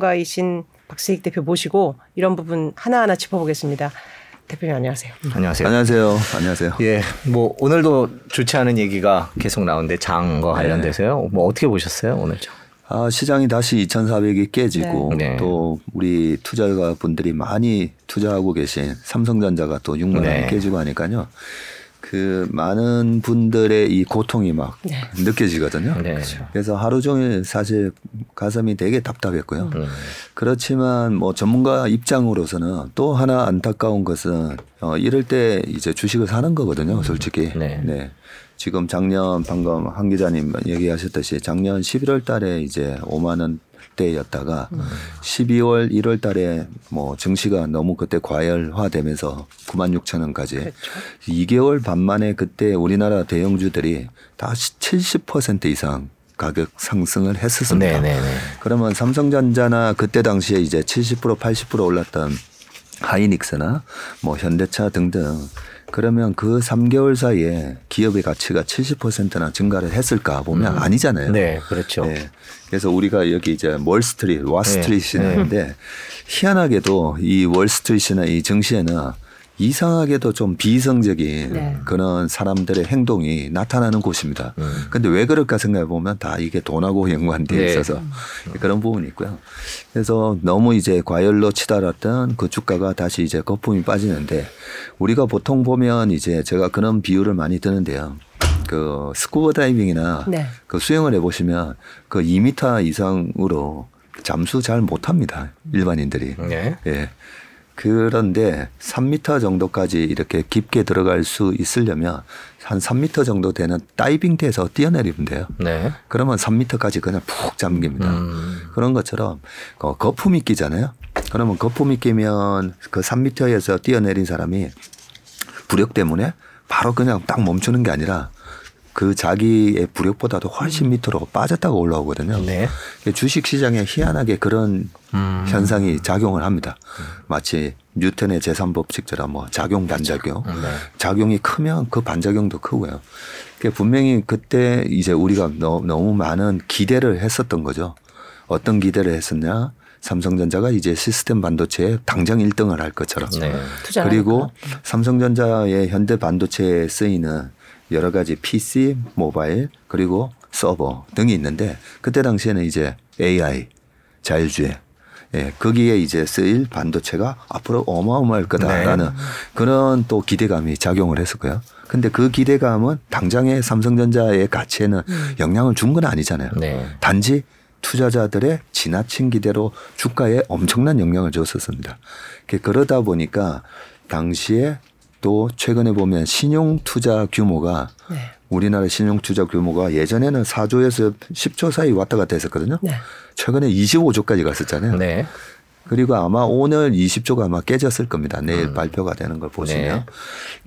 전문가이신 박세익 대표 모시고 이런 부분 하나하나 짚어보겠습니다. 대표님 안녕하세요. 안녕하세요. 안녕하세요. 안녕하세요. 예, 뭐 오늘도 좋지 않은 얘기가 계속 나오는데 장과 관련돼서요. 뭐 어떻게 보셨어요 오늘 좀? 아, 시장이 다시 2,400이 깨지고 네. 또 우리 투자가 분들이 많이 투자하고 계신 삼성전자가 또 6만 원이 네. 깨지고 하니까요. 그 많은 분들의 이 고통이 막 네. 느껴지거든요. 네. 그래서 하루 종일 사실 가슴이 되게 답답했고요. 음. 그렇지만 뭐 전문가 입장으로서는 또 하나 안타까운 것은 어 이럴 때 이제 주식을 사는 거거든요, 솔직히. 네. 지금 작년 방금 한 기자님 얘기하셨듯이 작년 11월 달에 이제 5만 원 대였다가 12월 1월 달에 뭐 증시가 너무 그때 과열화되면서 9만 6천 원까지 그렇죠. 2개월 반 만에 그때 우리나라 대형주들이 다 70% 이상 가격 상승을 했었습니다. 네, 네, 네. 그러면 삼성전자나 그때 당시에 이제 70% 80% 올랐던 하이닉스나 뭐 현대차 등등 그러면 그 3개월 사이에 기업의 가치가 70%나 증가를 했을까 보면 아니잖아요. 네, 그렇죠. 네. 그래서 우리가 여기 이제 월스트리트, 와스트리트인데 희한하게도 이 월스트리트나 이 증시에는 이상하게도 좀 비이성적인 네. 그런 사람들의 행동이 나타나는 곳입니다. 근데 왜 그럴까 생각해 보면 다 이게 돈하고 연관되어 네. 있어서 그런 부분이 있고요. 그래서 너무 이제 과열로 치달았던 그 주가가 다시 이제 거품이 빠지는데 우리가 보통 보면 이제 제가 그런 비유를 많이 드는데요. 그 스쿠버 다이빙이나 네. 그 수영을 해보시면 그 2m 이상으로 잠수 잘 못합니다. 일반인들이. 네. 예. 그런데 3m 정도까지 이렇게 깊게 들어갈 수 있으려면 한 3m 정도 되는 다이빙대에서 뛰어내리면 돼요. 네. 그러면 3m까지 그냥 푹 잠깁니다. 음. 그런 것처럼 어, 거품이 끼잖아요. 그러면 거품이 끼면 그 3m에서 뛰어내린 사람이 부력 때문에 바로 그냥 딱 멈추는 게 아니라 그 자기의 부력보다도 훨씬 밑으로 빠졌다가 올라오거든요. 네. 주식 시장에 희한하게 그런 음. 현상이 작용을 합니다. 마치 뉴턴의 제3법칙처럼 뭐 작용 반작용. 네. 작용이 크면 그 반작용도 크고요. 분명히 그때 이제 우리가 너, 너무 많은 기대를 했었던 거죠. 어떤 기대를 했었냐? 삼성전자가 이제 시스템 반도체에 당장 1등을 할 것처럼. 네. 그리고. 삼성전자의 현대 반도체에 쓰이는 여러 가지 PC, 모바일, 그리고 서버 등이 있는데 그때 당시에는 이제 AI, 자율주행, 예, 거기에 이제 쓰일 반도체가 앞으로 어마어마할 거다라는 네. 그런 또 기대감이 작용을 했었고요. 근데 그 기대감은 당장의 삼성전자의 가치에는 영향을 준 건 아니잖아요. 네. 단지 투자자들의 지나친 기대로 주가에 엄청난 영향을 줬었습니다. 그 그러다 보니까 당시에 또 최근에 보면 신용 투자 규모가 네. 우리나라 신용 투자 규모가 예전에는 4조에서 10조 사이 왔다 갔다 했었거든요. 네. 최근에 25조까지 갔었잖아요. 네. 그리고 아마 오늘 20조가 아마 깨졌을 겁니다. 내일 발표가 되는 걸 보시면. 네.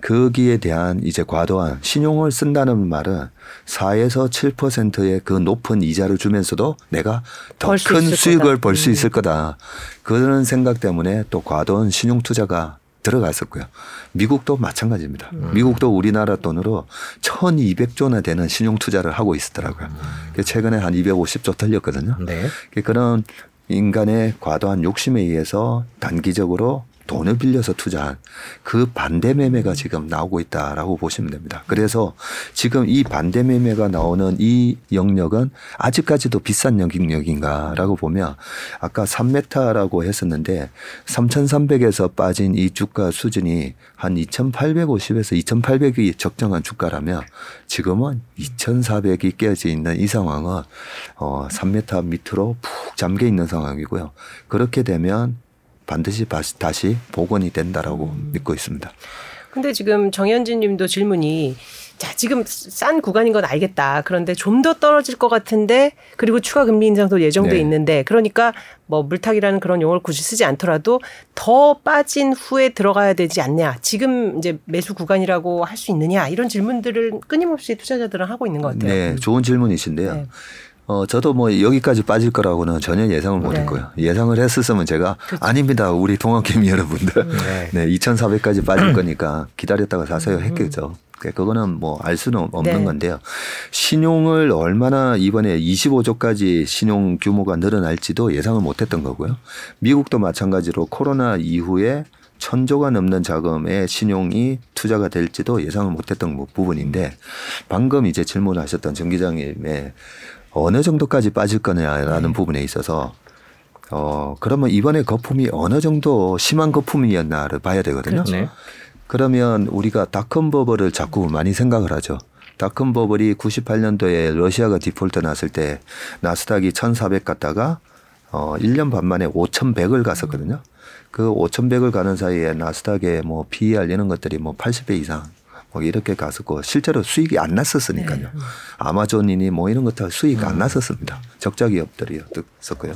거기에 대한 이제 과도한 신용을 쓴다는 말은 4에서 7%의 그 높은 이자를 주면서도 내가 더 벌수 큰 수익을 거다. 벌수 음. 있을 거다. 그런 생각 때문에 또 과도한 신용 투자가 들어갔었고요. 미국도 마찬가지입니다. 음. 미국도 우리나라 돈으로 1200조나 되는 신용 투자를 하고 있었더라고요. 그래서 최근에 한 250조 털렸거든요. 네. 그런 인간의 과도한 욕심에 의해서 단기적으로 돈을 빌려서 투자한 그 반대 매매가 지금 나오고 있다라고 보시면 됩니다. 그래서 지금 이 반대 매매가 나오는 이 영역은 아직까지도 비싼 영역인가라고 보면 아까 3메타라고 했었는데 3,300에서 빠진 이 주가 수준이 한 2,850에서 2,800이 적정한 주가라면 지금은 2,400이 깨져 있는 이 상황은 어 3메타 밑으로 푹 잠겨 있는 상황이고요. 그렇게 되면 반드시 다시, 복원이 된다라고 믿고 있습니다. 근데 지금 정현진 님도 질문이 자, 지금 싼 구간인 건 알겠다. 그런데 좀 더 떨어질 것 같은데 그리고 추가 금리 인상도 예정돼 네. 있는데 그러니까 뭐 물타기라는 그런 용어를 굳이 쓰지 않더라도 더 빠진 후에 들어가야 되지 않냐. 지금 이제 매수 구간이라고 할 수 있느냐. 이런 질문들을 끊임없이 투자자들은 하고 있는 것 같아요. 네, 좋은 질문이신데요. 네. 어, 저도 뭐 여기까지 빠질 거라고는 전혀 예상을 못 네. 했고요. 예상을 했었으면 제가 아닙니다. 우리 동학개미 여러분들. 네. 네, 2,400까지 빠질 거니까 기다렸다가 사세요 했겠죠. 그거는 뭐 알 수는 없는 네. 건데요. 신용을 얼마나 이번에 25조까지 신용 규모가 늘어날지도 예상을 못 했던 거고요. 미국도 마찬가지로 코로나 이후에 천조가 넘는 자금의 신용이 투자가 될지도 예상을 못했던 부- 부분인데 방금 이제 질문하셨던 정 기장님의 어느 정도까지 빠질 거냐라는 부분에 있어서 어 그러면 이번에 거품이 어느 정도 심한 거품이었나를 봐야 되거든요. 네. 그러면 우리가 닷컴 버블을 자꾸 많이 생각을 하죠. 닷컴 버블이 98년도에 러시아가 디폴트 났을 때 나스닥이 1,400 갔다가 어 1년 반 만에 5,100을 갔었거든요. 그 5,100을 가는 사이에 나스닥의 뭐 PER 이런 것들이 뭐 80배 이상 뭐 이렇게 갔었고 실제로 수익이 안 났었으니까요. 아마존이니 뭐 이런 것들 수익 안 났었습니다. 적자 기업들이었었고요.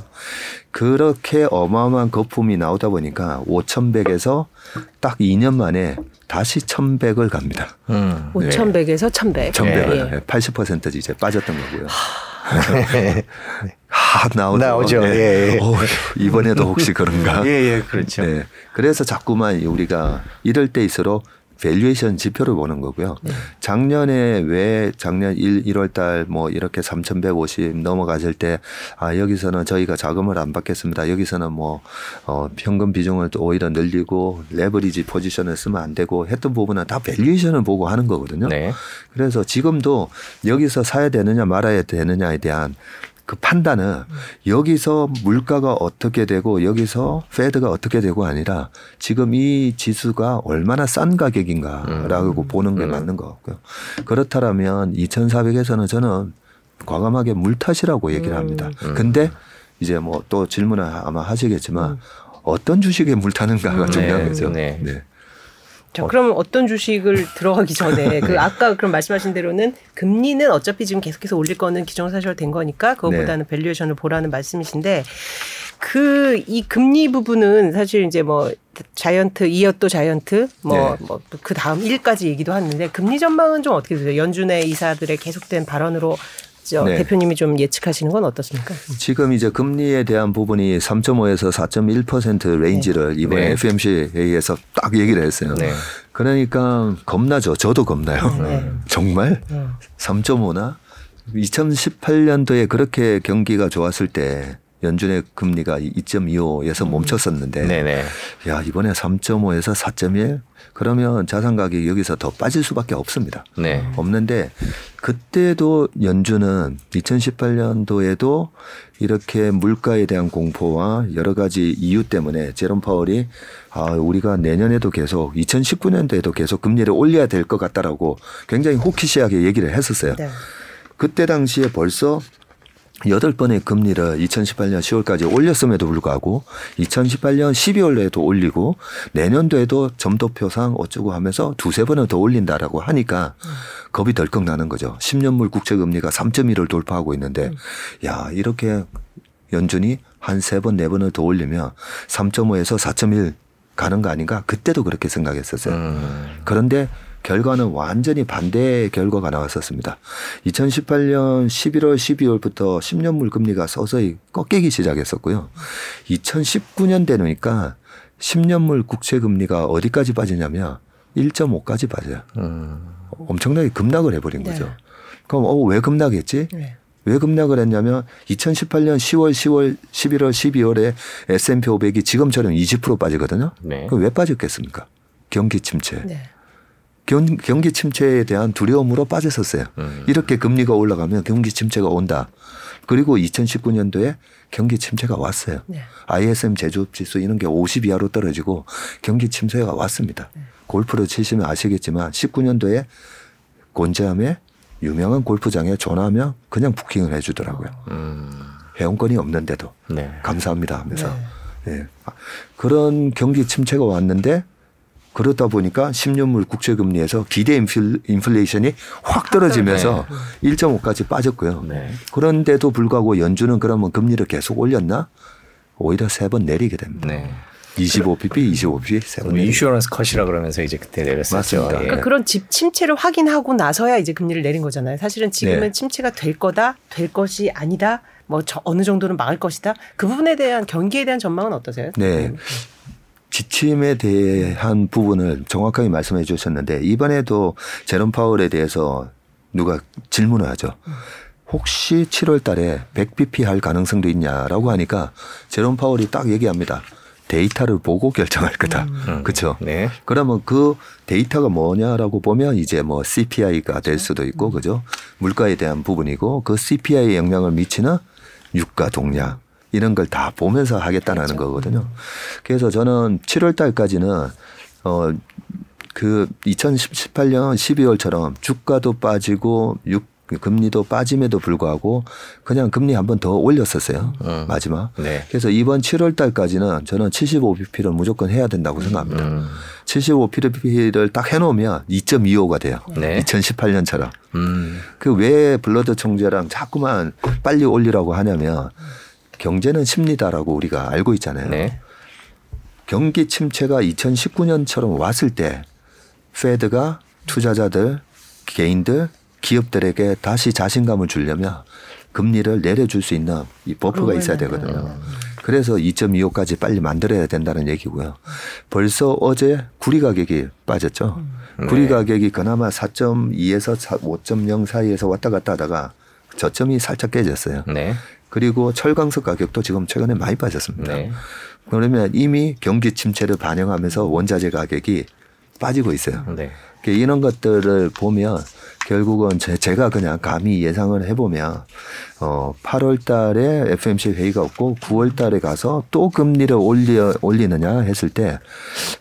그렇게 어마어마한 거품이 나오다 보니까 5,100에서 딱 2년 만에 다시 1,100을 갑니다. 음. 5,100에서 1,100. 1,100을 예. 80% 이제 빠졌던 거고요. 하 나오죠. 나오죠. 예, 예. 어휴, 이번에도 혹시 그런가? 예, 예, 그렇죠. 네. 그래서 자꾸만 우리가 이럴 때일수록 valuation 지표를 보는 거고요. 네. 작년에 왜 작년 1, 1월 달 뭐 이렇게 3,150 넘어가실 때 아, 여기서는 저희가 자금을 안 받겠습니다. 여기서는 뭐 어, 현금 비중을 또 오히려 늘리고 레버리지 포지션을 쓰면 안 되고 했던 부분은 다 valuation을 보고 하는 거거든요. 네. 그래서 지금도 여기서 사야 되느냐 말아야 되느냐에 대한 그 판단은 여기서 물가가 어떻게 되고 여기서 Fed가 어떻게 되고 아니라 지금 이 지수가 얼마나 싼 가격인가라고 보는 게 맞는 것 같고요. 그렇다면 2,400에서는 저는 과감하게 물타시라고 얘기를 합니다. 근데 이제 뭐 또 질문을 아마 하시겠지만 어떤 주식에 물타는가가 중요한 네, 거죠. 네. 네. 자, 그럼 어떤 주식을 들어가기 전에 그 아까 그럼 말씀하신 대로는 금리는 어차피 지금 계속해서 올릴 거는 기정사실 된 거니까 그것보다는 valuation을 보라는 말씀이신데 그 이 금리 부분은 사실 이제 뭐 giant 이어 또 giant 뭐 네. 뭐그 다음 1까지 얘기도 하는데 금리 전망은 좀 어떻게 되세요? 연준의 이사들의 계속된 발언으로 저 네. 대표님이 좀 예측하시는 건 어떻습니까? 지금 이제 금리에 대한 부분이 3.5에서 4.1% range를 이번에 네. FOMC에서 딱 얘기를 했어요. 네. 그러니까 겁나죠. 저도 겁나요. 네. 정말 음. 3.5나 2018년도에 그렇게 경기가 좋았을 때 연준의 금리가 2.25에서 멈췄었는데 네, 네. 야 이번에 3.5에서 4.1 그러면 자산 가격이 여기서 더 빠질 수밖에 없습니다. 네. 없는데 그때도 연준은 2018년도에도 이렇게 물가에 대한 공포와 여러 가지 이유 때문에 제롬 파월이 아 우리가 내년에도 계속 2019년도에도 계속 금리를 올려야 될 것 같다라고 굉장히 호키시하게 얘기를 했었어요. 네. 그때 당시에 벌써 여덟 번의 금리를 2018년 10월까지 올렸음에도 불구하고 2018년 12월에도 올리고 내년도에도 점도표상 어쩌고 하면서 두세 번을 더 올린다라고 하니까 겁이 덜컥 나는 거죠. 10년물 국채 금리가 3.1을 돌파하고 있는데 야, 이렇게 연준이 한 세 번, 네 번을 더 올리면 3.5에서 4.1 가는 거 아닌가? 그때도 그렇게 생각했었어요. 음. 그런데 결과는 완전히 반대의 결과가 나왔었습니다. 2018년 11월, 12월부터 10년물 금리가 서서히 꺾이기 시작했었고요. 2019년 되니까 10년물 국채 금리가 어디까지 빠지냐면 1.5까지 빠져요. 음. 엄청나게 급락을 해버린 네. 거죠. 그럼 어, 왜 급락했지? 네. 왜 급락을 했냐면 2018년 10월, 10월, 11월, 12월에 S&P 500이 지금처럼 20% 빠지거든요. 네. 그럼 왜 빠졌겠습니까? 경기 침체. 네. 경, 경기 침체에 대한 두려움으로 빠졌었어요. 음. 이렇게 금리가 올라가면 경기 침체가 온다. 그리고 2019년도에 경기 침체가 왔어요. 네. ISM 제조업 지수 이런 게 50 이하로 떨어지고 경기 침체가 왔습니다. 골프를 치시면 아시겠지만 19년도에 곤지암에 유명한 골프장에 전화하면 그냥 부킹을 해주더라고요. 음. 회원권이 없는데도 네. 감사합니다 하면서 예. 아, 그런 경기 침체가 왔는데 그러다 보니까 10년물 국채금리에서 기대 인플, 인플레이션이 확 떨어지면서 1.5까지 빠졌고요. 네. 그런데도 불구하고 연준은 그러면 금리를 계속 올렸나? 오히려 세 번 내리게 됩니다. 네. 25pp, 25pp 세번 인슈런스 컷이라 그러면서 이제 그때 내렸었죠. 맞습니다. 예. 그러니까 그런 집 침체를 확인하고 나서야 이제 금리를 내린 거잖아요. 사실은 지금은 네. 침체가 될 거다, 될 것이 아니다, 뭐저 어느 정도는 막을 것이다. 그 부분에 대한 경기에 대한 전망은 어떠세요? 네. 지침에 대한 부분을 정확하게 말씀해 주셨는데 이번에도 제롬 파월에 대해서 누가 질문을 하죠. 혹시 7월 달에 100bp 할 가능성도 있냐라고 하니까 제롬 파월이 딱 얘기합니다. 데이터를 보고 결정할 거다. 음. 그렇죠. 네. 그러면 그 데이터가 뭐냐라고 보면 이제 뭐 CPI가 될 수도 있고 그죠? 물가에 대한 부분이고 그 CPI에 영향을 미치는 유가 동향 이런 걸 다 보면서 하겠다는 거거든요. 그래서 저는 7월 달까지는 어 그 2018년 12월처럼 주가도 빠지고 유, 금리도 빠짐에도 불구하고 그냥 금리 한 번 더 올렸었어요. 음. 마지막. 네. 그래서 이번 7월 달까지는 저는 75bp를 무조건 해야 된다고 생각합니다. 음. 75bp를 딱 해놓으면 2.25가 돼요. 네. 2018년처럼. 음. 그왜 블러드 총재랑 자꾸만 빨리 올리라고 하냐면 경제는 심리다라고 우리가 알고 있잖아요. 네. 경기 침체가 2019년처럼 왔을 때 페드가 투자자들, 개인들, 기업들에게 다시 자신감을 주려면 금리를 내려줄 수 있는 이 버프가 있어야 되거든요. 그래서 2.25까지 빨리 만들어야 된다는 얘기고요. 벌써 어제 구리 가격이 빠졌죠. 구리 가격이 그나마 4.2에서 5.0 사이에서 왔다 갔다 하다가 저점이 살짝 깨졌어요. 네. 그리고 철강석 가격도 지금 최근에 많이 빠졌습니다. 네. 그러면 이미 경기 침체를 반영하면서 원자재 가격이 빠지고 있어요. 네. 이런 것들을 보면 결국은 제, 제가 그냥 감히 예상을 해보면 어 8월 달에 FMC 회의가 없고 9월 달에 가서 또 금리를 올려 올리느냐 했을 때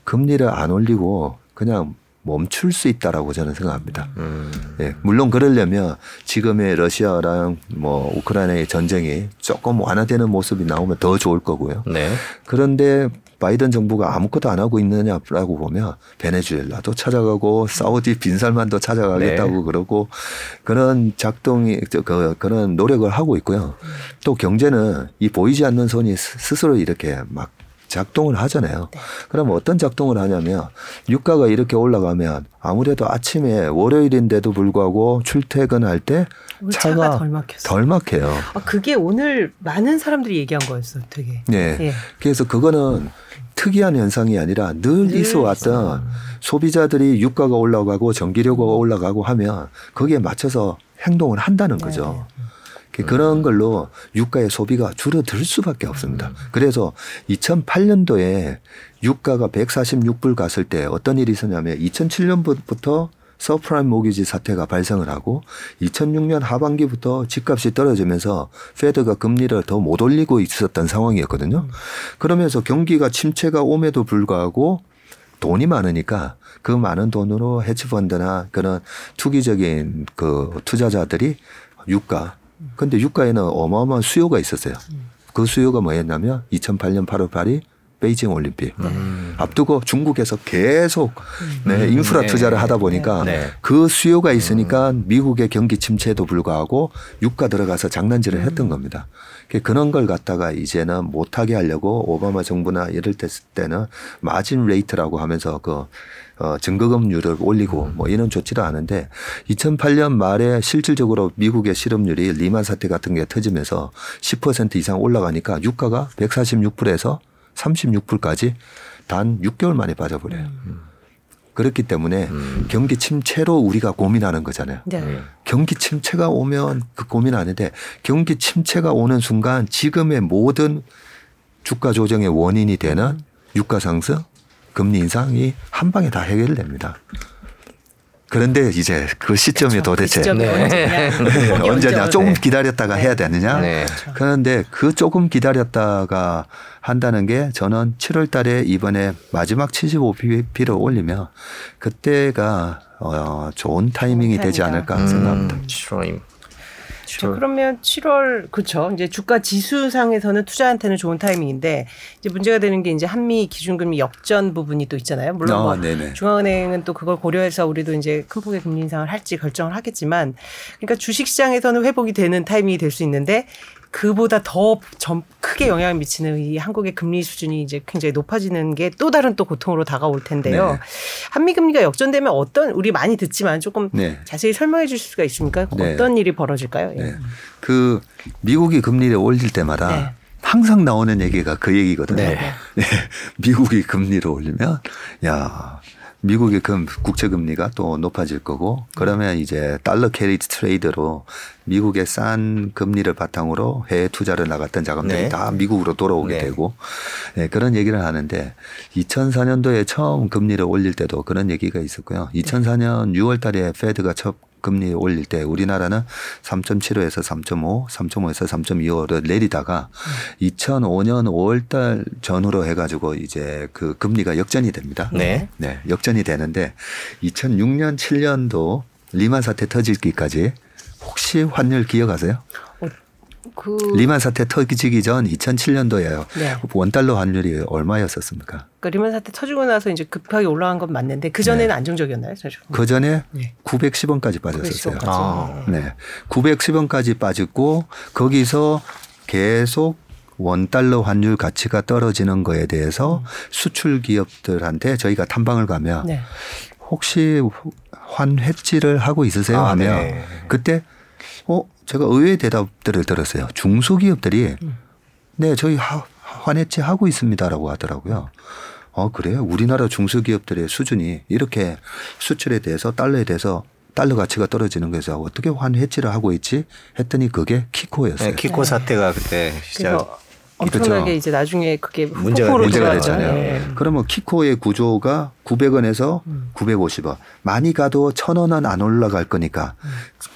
금리를 안 올리고 그냥 멈출 수 있다라고 저는 생각합니다. 음. 예, 물론 그러려면 지금의 러시아랑 뭐 우크라이나의 전쟁이 조금 완화되는 모습이 나오면 더 좋을 거고요. 네. 그런데 바이든 정부가 아무것도 안 하고 있느냐라고 보면 베네수엘라도 찾아가고 사우디 빈살만도 찾아가겠다고 네. 그러고 그런 작동이 저, 그, 그런 노력을 하고 있고요. 또 경제는 이 보이지 않는 손이 스- 스스로 이렇게 막 작동을 하잖아요. 그럼 어떤 작동을 하냐면 유가가 이렇게 올라가면 아무래도 아침에 월요일인데도 불구하고 출퇴근할 때 차가 차가 덜 막혔어. 덜 막혀요. 아, 그게 오늘 많은 사람들이 얘기한 거였어, 되게. 네. 예. 그래서 그거는 특이한 현상이 아니라 늘 늘 있어 왔던 소비자들이 유가가 올라가고 전기료가 올라가고 하면 거기에 맞춰서 행동을 한다는 거죠. 그- 그런 걸로 유가의 소비가 줄어들 수밖에 없습니다. 그래서 2008년도에 유가가 146불 갔을 때 어떤 일이 있었냐면 2007년부터 subprime mortgage 사태가 발생을 하고 2006년 하반기부터 집값이 떨어지면서 Fed가 금리를 더 못 올리고 있었던 상황이었거든요. 그러면서 경기가 침체가 옴에도 불구하고 돈이 많으니까 그 많은 돈으로 헤지펀드나 그런 투기적인 그 투자자들이 유가 근데 유가에는 어마어마한 수요가 있었어요. 그 수요가 뭐였냐면 2008년 8월 8일 베이징 올림픽 앞두고 중국에서 계속 네, 인프라 네. 투자를 하다 보니까 네. 그 수요가 있으니까 미국의 경기 침체에도 불구하고 유가 들어가서 장난질을 했던 겁니다. 그 그런 걸 갖다가 이제는 못하게 하려고 오바마 정부나 이럴 때 때는 margin rate라고 하면서 그 어, 증거금률을 올리고 뭐 이런 조치를 하는데 2008년 말에 실질적으로 미국의 실업률이 리만 사태 같은 게 터지면서 10% 이상 올라가니까 유가가 146불에서 36불까지 단 6개월 만에 빠져버려요. 그렇기 때문에 경기 침체로 우리가 고민하는 거잖아요. 네. 음. 경기 침체가 오면 그 고민하는데 경기 침체가 오는 순간 지금의 모든 주가 조정의 원인이 되는 유가 상승, 금리 인상이 한 방에 다 해결됩니다. 그런데 이제 그 시점이 도대체 그 시점이 네. 언제냐. 거기 언제냐 언제 조금. 기다렸다가 해야 되느냐 네. 그런데 그 조금 기다렸다가 한다는 게 저는 7월 달에 이번에 마지막 75bp를 올리면 그때가 어, 좋은 타이밍이 되지 타이밍이다. 않을까 생각합니다. 음, 7월임. 자, 그러면 7월 그렇죠. 이제 주가 지수상에서는 투자한테는 좋은 타이밍인데 이제 문제가 되는 게 이제 한미 기준금리 역전 부분이 또 있잖아요. 물론 아, 뭐 네네. 중앙은행은 또 그걸 고려해서 우리도 이제 큰 폭의 금리 인상을 할지 결정을 하겠지만 그러니까 주식 시장에서는 회복이 되는 타이밍이 될 수 있는데 그보다 더 점, 크게 영향을 미치는 이 한국의 금리 수준이 이제 굉장히 높아지는 게 또 다른 또 고통으로 다가올 텐데요. 네. 한미 금리가 역전되면 어떤 우리 많이 듣지만 조금 네. 자세히 설명해 주실 수가 있습니까? 네. 어떤 일이 벌어질까요? 예. 네. 그 미국이 금리를 올릴 때마다 네. 항상 나오는 얘기가 그 얘기거든요. 네. 네. 미국이 금리를 올리면 야 미국의 금 국채 금리가 또 높아질 거고 그러면 이제 달러 carry trade로 미국의 싼 금리를 바탕으로 해외 투자를 나갔던 자금들이 네. 다 미국으로 돌아오게 네. 되고 네, 그런 얘기를 하는데 2004년도에 처음 금리를 올릴 때도 그런 얘기가 있었고요. 2004년 6월 달에 Fed가 첫 금리 올릴 때 우리나라는 3.75에서 3.5, 3.5에서 3.25를 내리다가 2005년 5월 달 전후로 해가지고 이제 그 금리가 역전이 됩니다. 네. 네, 역전이 되는데 2006년 7년도 리만 사태 터지기까지 혹시 환율 기억하세요? 그 리만 사태 터지기 전 2007년도에요. 네. 원 달러 환율이 얼마였었습니까? 그러니까 리만 사태 터지고 나서 이제 급하게 올라간 건 맞는데 그 전에는 안정적이었나요, 사실? 그 전에 네. 910원까지 빠졌었어요. 910원까지. 아. 네. 910원까지 빠졌고 거기서 계속 원 달러 환율 가치가 떨어지는 거에 대해서 수출 기업들한테 저희가 탐방을 가면 네. 혹시 환해지를 하고 있으세요? 아, 하면 네. 그때 어 제가 의외의 대답들을 들었어요. 중소기업들이 음. 네 저희 하, 환해지 하고 있습니다라고 하더라고요. 어 그래요? 우리나라 중소기업들의 수준이 이렇게 수출에 대해서 달러에 대해서 달러 가치가 떨어지는 거에서 어떻게 환해지를 하고 있지? 했더니 그게 키코였어요. 네, 키코 사태가 그때 시작. 그래서 엄청나게 그렇죠. 이제 나중에 그게 문제가- 폭포로 문제가. 됐잖아요. 네. 그러면 키코의 구조가 900원에서 음. 950원. 많이 가도 1000원은 안 올라갈 거니까 음.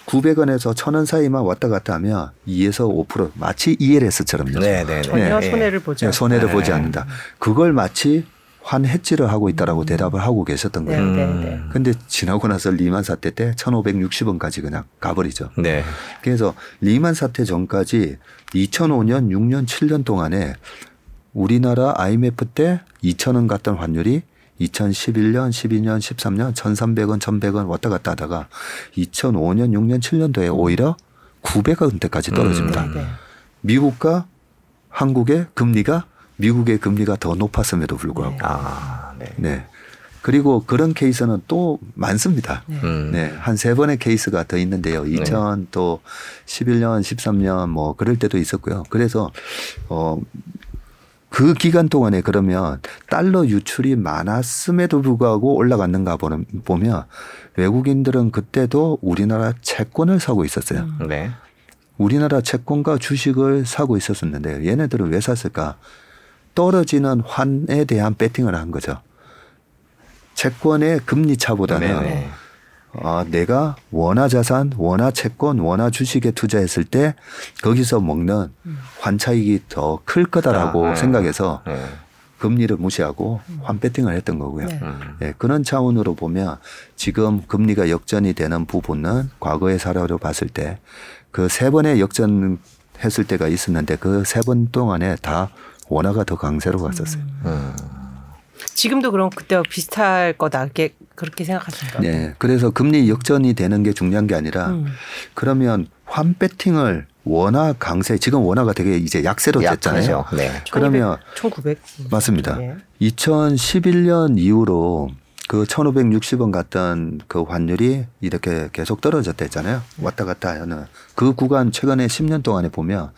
900원에서 1000원 사이만 왔다 갔다 하면 2에서 5% 마치 ELS처럼요. 네, 네, 네. 전혀 네. 손해를 보지 않고. 손해를 네. 보지 않는다. 그걸 마치 환해지를 하고 있다라고 대답을 하고 계셨던 음. 네, 거예요. 네, 음. 네. 근데 지나고 나서 리만 사태 때 1560원까지 그냥 가버리죠. 네. 그래서 리만 사태 전까지 2005년, 6년, 7년 동안에 우리나라 IMF 때 2,000원 갔던 환율이 2011년, 12년, 13년 1,300원, 1,100원 왔다 갔다 하다가 2005년, 6년, 7년도에 오히려 900원대까지 떨어집니다. 네, 네. 미국과 한국의 금리가 미국의 금리가 더 높았음에도 불구하고 아, 네. 네. 그리고 그런 케이스는 또 많습니다. 음. 네, 한 세 번의 케이스가 더 있는데요. 2000 또 11년, 13년 뭐 그럴 때도 있었고요. 그래서 어, 그 기간 동안에 그러면 달러 유출이 많았음에도 불구하고 올라갔는가 보는- 보면 외국인들은 그때도 우리나라 채권을 사고 있었어요. 네. 우리나라 채권과 주식을 사고 있었었는데 얘네들은 왜 샀을까? 떨어지는 환에 대한 배팅을 한 거죠. 채권의 금리 차보다는 네네. 아, 내가 원화 자산, 원화 채권, 원화 주식에 투자했을 때 거기서 먹는 환차익이 더 클 거다라고 아, 네. 생각해서 네. 금리를 무시하고 환 배팅을 했던 거고요. 네. 음. 예, 그런 차원으로 보면 지금 금리가 역전이 되는 부분은 과거의 사례로 봤을 때 그 세 번의 역전했을 때가 있었는데 그 세 번 동안에 다 원화가 더 강세로 갔었어요. 음. 지금도 그럼 그때와 비슷할 거다. 이렇게 그렇게 생각하십니까? 네. 그래서 금리 역전이 되는 게 중요한 게 아니라 음. 그러면 환 배팅을 원화 강세 지금 원화가 되게 이제 약세로 됐잖아요. 네. 그러면 1900 맞습니다. 네. 2011년 이후로 그 1560원 갔던 그 환율이 이렇게 계속 떨어졌댔잖아요. 왔다 갔다 하는 그 구간 최근에 10년 동안에 보면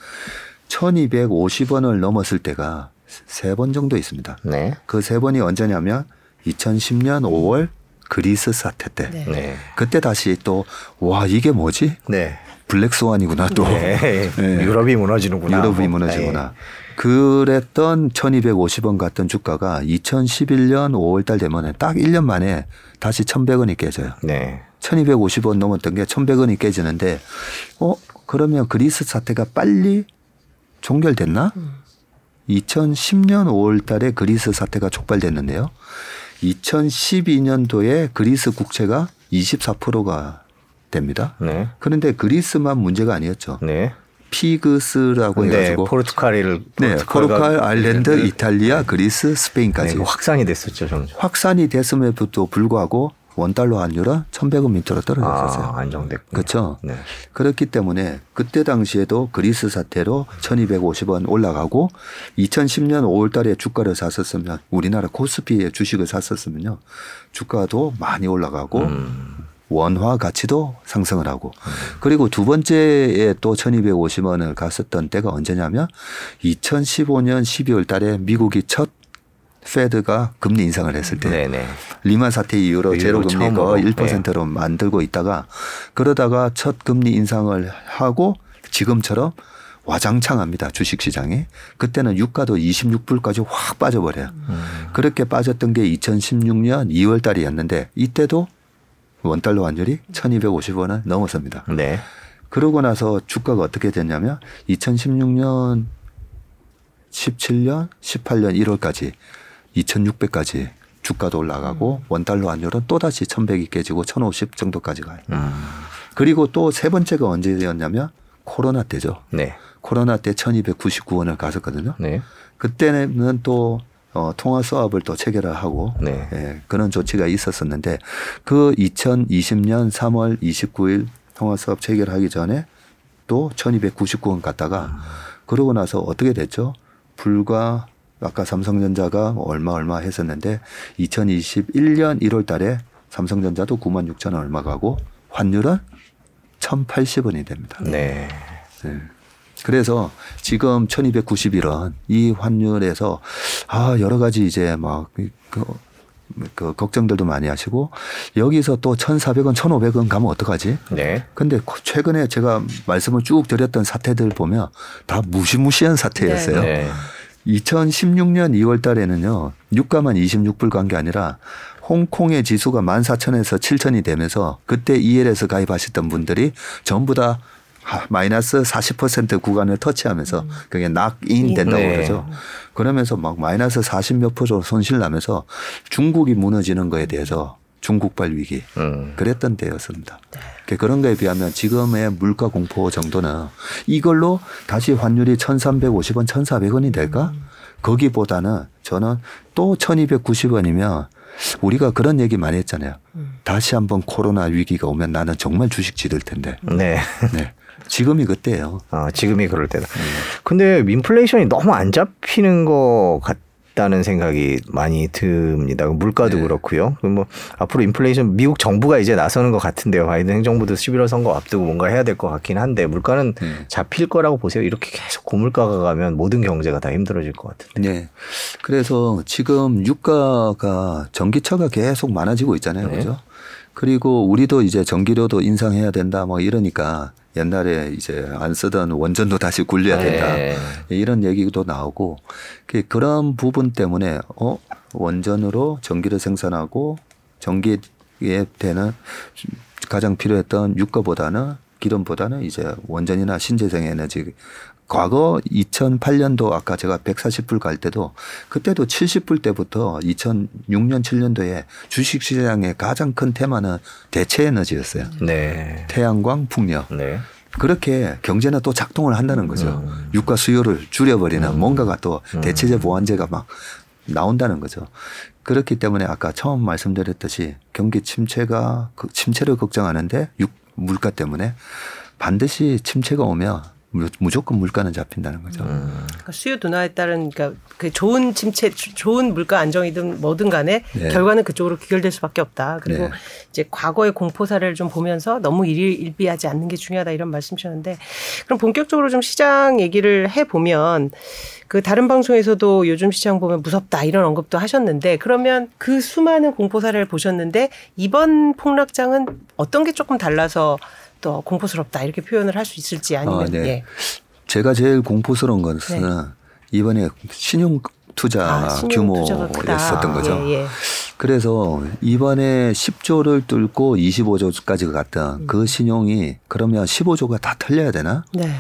1250원을 넘었을 때가 세 번 정도 있습니다. 네. 그 세 번이 언제냐면 2010년 5월 그리스 사태 때. 네. 네. 그때 다시 또 와 이게 뭐지? 네. 블랙스완이구나 또. 네. 네. 유럽이 무너지는구나. 유럽이 무너지구나. 그랬던 1250원 갔던 주가가 2011년 5월 달 되면 딱 1년 만에 다시 1100원이 깨져요. 네. 1250원 넘었던 게 1100원이 깨지는데 어 그러면 그리스 사태가 빨리 종결됐나? 2010년 5월 달에 그리스 사태가 촉발됐는데요. 2012년도에 그리스 국채가 24%가 됩니다. 네. 그런데 그리스만 문제가 아니었죠. 네. 피그스라고 네. 해가지고 포르투갈을 네, 포르투갈, 아일랜드, 네. 이탈리아, 그리스, 스페인까지 네, 확산이 됐었죠, 점점. 확산이 됐음에도 불구하고 원달러 환율은 1,100원 밑으로 떨어졌었어요. 아, 안정됐고. 그렇죠. 네. 그렇기 때문에 그때 당시에도 그리스 사태로 1250원 올라가고 2010년 5월 달에 주가를 샀었으면 우리나라 코스피의 주식을 샀었으면요. 주가도 많이 올라가고 음. 원화 가치도 상승을 하고 그리고 두 번째에 또 1250원을 갔었던 때가 언제냐면 2015년 12월 달에 미국이 첫 페드가 금리 인상을 했을 때 네네. 리만 사태 이후로 제로 금리 처음으로, 거의 1%로 만들고 있다가 그러다가 첫 금리 인상을 하고 지금처럼 와장창합니다 주식 시장이 그때는 유가도 26불까지 확 빠져버려요. 그렇게 빠졌던 게 2016년 2월 달이었는데 이때도 원 달러 환율이 1,250원을 넘었습니다. 네. 그러고 나서 주가가 어떻게 됐냐면 2016년 17년, 18년 1월까지 2,600까지 주가도 올라가고 원달러 환율은 또다시 1,100이 깨지고 1,050 정도까지 가요. 음. 그리고 또 세 번째가 언제였냐면 코로나 때죠. 네. 코로나 때 1,299원을 갔었거든요. 네. 그때는 또 어, 통화 수합을 또 체결하고 네. 예, 그런 조치가 있었었는데 그 2020년 3월 29일 통화 수합 체결하기 전에 또 1,299원 갔다가 그러고 나서 어떻게 됐죠? 불과 아까 삼성전자가 얼마 얼마 했었는데 2021년 1월 달에 삼성전자도 9만 6천 원 얼마 가고 환율은 1,080원이 됩니다. 네. 네. 그래서 지금 1291원 이 환율에서 아 여러 가지 이제 막 그, 그 걱정들도 많이 하시고 여기서 또 1,400원, 1,500원 가면 어떡하지? 네. 근데 최근에 제가 말씀을 쭉 드렸던 사태들 보면 다 무시무시한 사태였어요. 네. 2016년 2월 달에는요, 유가만 26불 간 게 아니라 홍콩의 지수가 14,000에서 7,000이 되면서 그때 EL에서 가입하셨던 분들이 전부 다 하- 마이너스 40% 구간을 터치하면서 그게 낙인 된다고 네. 그러죠. 그러면서 막 마이너스 40 몇 프로 손실 나면서 중국이 무너지는 거에 대해서 중국발 위기 음. 그랬던 때였습니다. 그 그런 거에 비하면 지금의 물가 공포 정도는 이걸로 다시 환율이 1,350원, 1,400원이 될까? 거기보다는 저는 또 1,290원이면 우리가 그런 얘기 많이 했잖아요. 다시 한번 코로나 위기가 오면 나는 정말 주식 지를 텐데. 네. 네. 지금이 그때예요. 아, 지금이 그럴 때다. 근데 인플레이션이 너무 안 잡히는 것 같 다는 생각이 많이 듭니다. 물가도 네. 그렇고요. 그뭐 앞으로 인플레이션 미국 정부가 이제 나서는 것 같은데요. 바이든 행정부도 11월 선거 앞두고 뭔가 해야 될 것 같긴 한데 물가는 네. 잡힐 거라고 보세요. 이렇게 계속 고물가가 가면 모든 경제가 다 힘들어질 것 같은데. 네. 그래서 지금 유가가 전기차가 계속 많아지고 있잖아요. 네. 그죠? 그리고 우리도 이제 전기료도 인상해야 된다 뭐 이러니까 옛날에 이제 안 쓰던 원전도 다시 굴려야 된다. 네. 이런 얘기도 나오고 그- 그런 부분 때문에 어 원전으로 전기를 생산하고 전기에 되는 가장 필요했던 유가보다는 기름보다는 이제 원전이나 신재생 에너지 과거 2008년도 아까 제가 140불 갈 때도 그때도 70불 때부터 2006년 7년도에 주식 시장의 가장 큰 테마는 대체 에너지였어요. 네. 태양광, 풍력. 네. 그렇게 경제는 또 작동을 한다는 거죠. 음. 유가 수요를 줄여버리는 뭔가가 또 대체제 보완제가 막 나온다는 거죠. 그렇기 때문에 아까 처음 말씀드렸듯이 경기 침체가 그 침체를 걱정하는데 유, 물가 때문에 반드시 침체가 오면 무- 무조건 물가는 잡힌다는 거죠. 그러니까 수요 둔화에 따른 그러니까 그 좋은 침체, 주- 좋은 물가 안정이든 뭐든 간에 네. 결과는 그쪽으로 귀결될 수밖에 없다. 그리고 네. 이제 과거의 공포 사례를 좀 보면서 너무 일일 일비하지 않는 게 중요하다 이런 말씀이셨는데 그럼 본격적으로 좀 시장 얘기를 해 보면 그 다른 방송에서도 요즘 시장 보면 무섭다 이런 언급도 하셨는데 그러면 그 수많은 공포 사례를 보셨는데 이번 폭락장은 어떤 게 조금 달라서 또 공포스럽다 이렇게 표현을 할 수 있을지 아니면 아, 네. 예. 제가 제일 공포스러운 것은 네. 이번에 신용 투자 아. 규모였었던 거죠. 예, 예. 그래서 이번에 10조를 뚫고 25조까지 갔던 음. 그 신용이 그러면 15조가 다 털려야 되나? 네.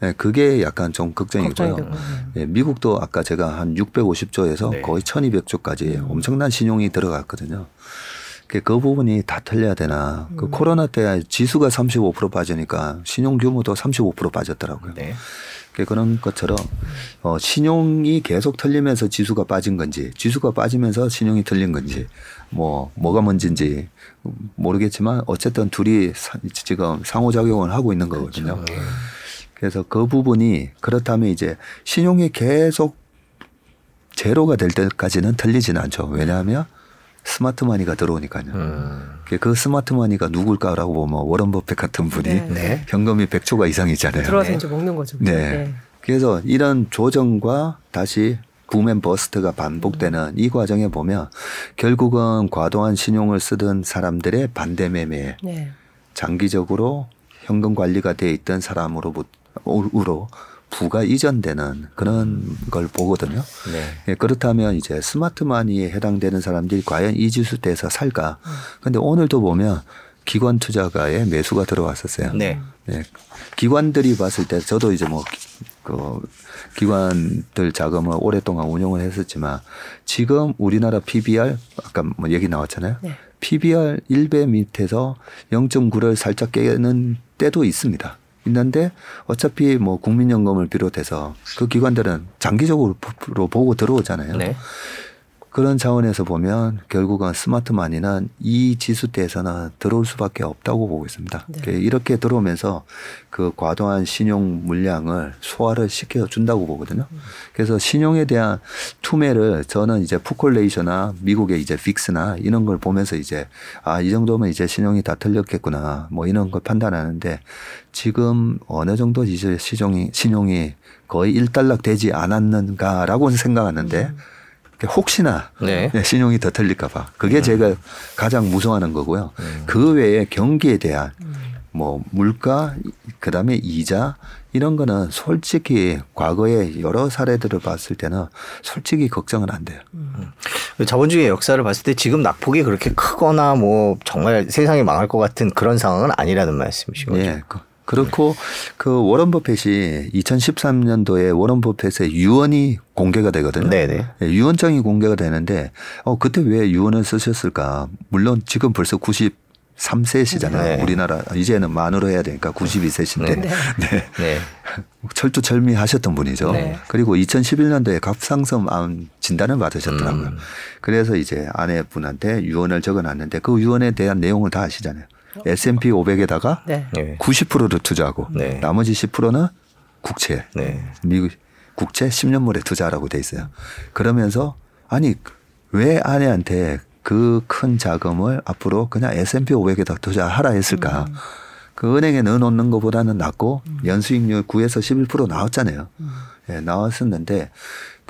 네, 그게 약간 좀 걱정이고요. 예, 미국도 아까 제가 한 650조에서 네. 거의 1200조까지 엄청난 신용이 들어갔거든요. 그, 그 부분이 다 털려야 되나. 그 코로나 때 지수가 35% 빠지니까 신용 규모도 35% 빠졌더라고요. 네. 그 그런 것처럼 어, 신용이 계속 털리면서 지수가 빠진 건지 지수가 빠지면서 신용이 털린 건지 뭐 뭐가 먼저인지 모르겠지만 어쨌든 둘이 사- 지금 상호작용을 하고 있는 거거든요. 그래서 그 부분이 그렇다면 이제 신용이 계속 제로가 될 때까지는 털리지는 않죠. 왜냐하면 smart money가 들어오니까요. 음. 그 smart money가 누굴까라고 보면 워런 버핏 같은 분이 네. 네. 현금이 100조가 이상이잖아요. 들어와서 네. 이제 먹는 거죠. 네. 그래서 이런 조정과 다시 boom and bust가 반복되는 이 과정에 보면 결국은 과도한 신용을 쓰던 사람들의 반대 매매 네. 장기적으로 현금 관리가 돼 있던 사람으로부로 부가 이전되는 그런 걸 보거든요. 네. 예, 그렇다면 이제 스마트 마니에 해당되는 사람들이 과연 이 지수 대에서 살까? 근데 오늘도 보면 기관 투자가의 매수가 들어왔었어요. 네. 네. 기관들이 봤을 때 저도 이제 뭐, 그, 기관들 자금을 오랫동안 운용을 했었지만 지금 우리나라 PBR 아까 뭐 얘기 나왔잖아요. 네. PBR 1배 밑에서 0.9를 살짝 깨는 때도 있습니다. 있는데 어차피 뭐 국민연금을 비롯해서 그 기관들은 장기적으로 보고 들어오잖아요. 네. 그런 차원에서 보면 결국은 스마트마니는 이 지수대에서는 들어올 수밖에 없다고 보고 있습니다. 네. 이렇게 들어오면서 그 과도한 신용 물량을 소화를 시켜 준다고 보거든요. 그래서 신용에 대한 투매를 저는 이제 푸콜레이셔나 미국의 이제 픽스나 이런 걸 보면서 이제 아, 이 정도면 이제 신용이 다 틀렸겠구나 뭐 이런 걸 판단하는데 지금 어느 정도 이제 시종이, 신용이 거의 일단락 되지 않았는가라고 생각하는데 혹시나 네. 예, 신용이 더 틀릴까봐 그게 제가 가장 무서워하는 거고요. 음. 그 외에 경기에 대한 뭐 물가 그다음에 이자 이런 거는 솔직히 과거에 여러 사례들을 봤을 때는 솔직히 걱정은 안 돼요. 자본주의 역사를 봤을 때 지금 낙폭이 그렇게 크거나 뭐 정말 세상이 망할 것 같은 그런 상황은 아니라는 말씀이신 거죠. 예. 그- 그렇고 그 워런 버핏이 2013년도에 워런 버핏의 유언이 공개가 되거든요. 네네. 예, 유언장이 공개가 되는데 어 그때 왜 유언을 쓰셨을까? 물론 지금 벌써 93세시잖아요. 네. 우리나라 이제는 만으로 해야 되니까 92세신데. 네. 네. 네. 철두철미하셨던 분이죠. 네. 그리고 2011년도에 갑상선 암 진단을 받으셨더라고요. 음. 그래서 이제 아내분한테 유언을 적어놨는데 그 유언에 대한 내용을 다 아시잖아요. S&P 500에다가 네. 네. 90%를 투자하고 네. 나머지 10%는 국채, 네. 미국 국채 10년물에 투자하라고 돼 있어요. 그러면서 아니 왜 아내한테 그 큰 자금을 앞으로 그냥 S&P 500에다 투자하라 했을까? 그 은행에 넣어놓는 것보다는 낫고 연수익률 9에서 11% 나왔잖아요. 예, 나왔었는데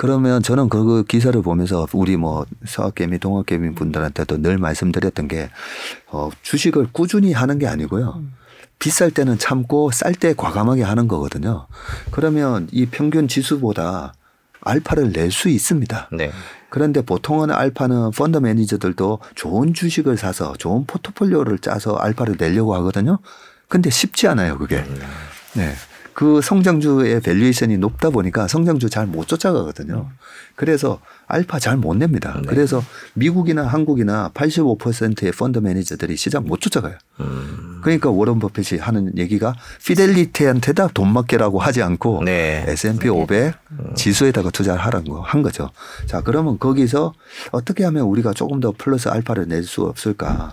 그러면 저는 그 기사를 보면서 우리 뭐 서학개미, 동학개미 분들한테도 늘 말씀드렸던 게 어, 주식을 꾸준히 하는 게 아니고요. 비쌀 때는 참고 쌀 때 과감하게 하는 거거든요. 그러면 이 평균 지수보다 알파를 낼 수 있습니다. 네. 그런데 보통은 알파는 펀드 매니저들도 좋은 주식을 사서 좋은 포트폴리오를 짜서 알파를 내려고 하거든요. 근데 쉽지 않아요, 그게. 네. 그 성장주의 valuation이 높다 보니까 성장주 잘 못 쫓아가거든요. 그래서 알파 잘 못 냅니다. 네. 그래서 미국이나 한국이나 85%의 펀드 매니저들이 시장 못 쫓아가요. 음. 그러니까 워런 버핏이 하는 얘기가 피델리티한테다 돈 맡기라고 하지 않고 네. S&P 500 지수에다가 투자를 하라는 거 한 거죠. 자, 그러면 거기서 어떻게 하면 우리가 조금 더 플러스 알파를 낼 수 없을까?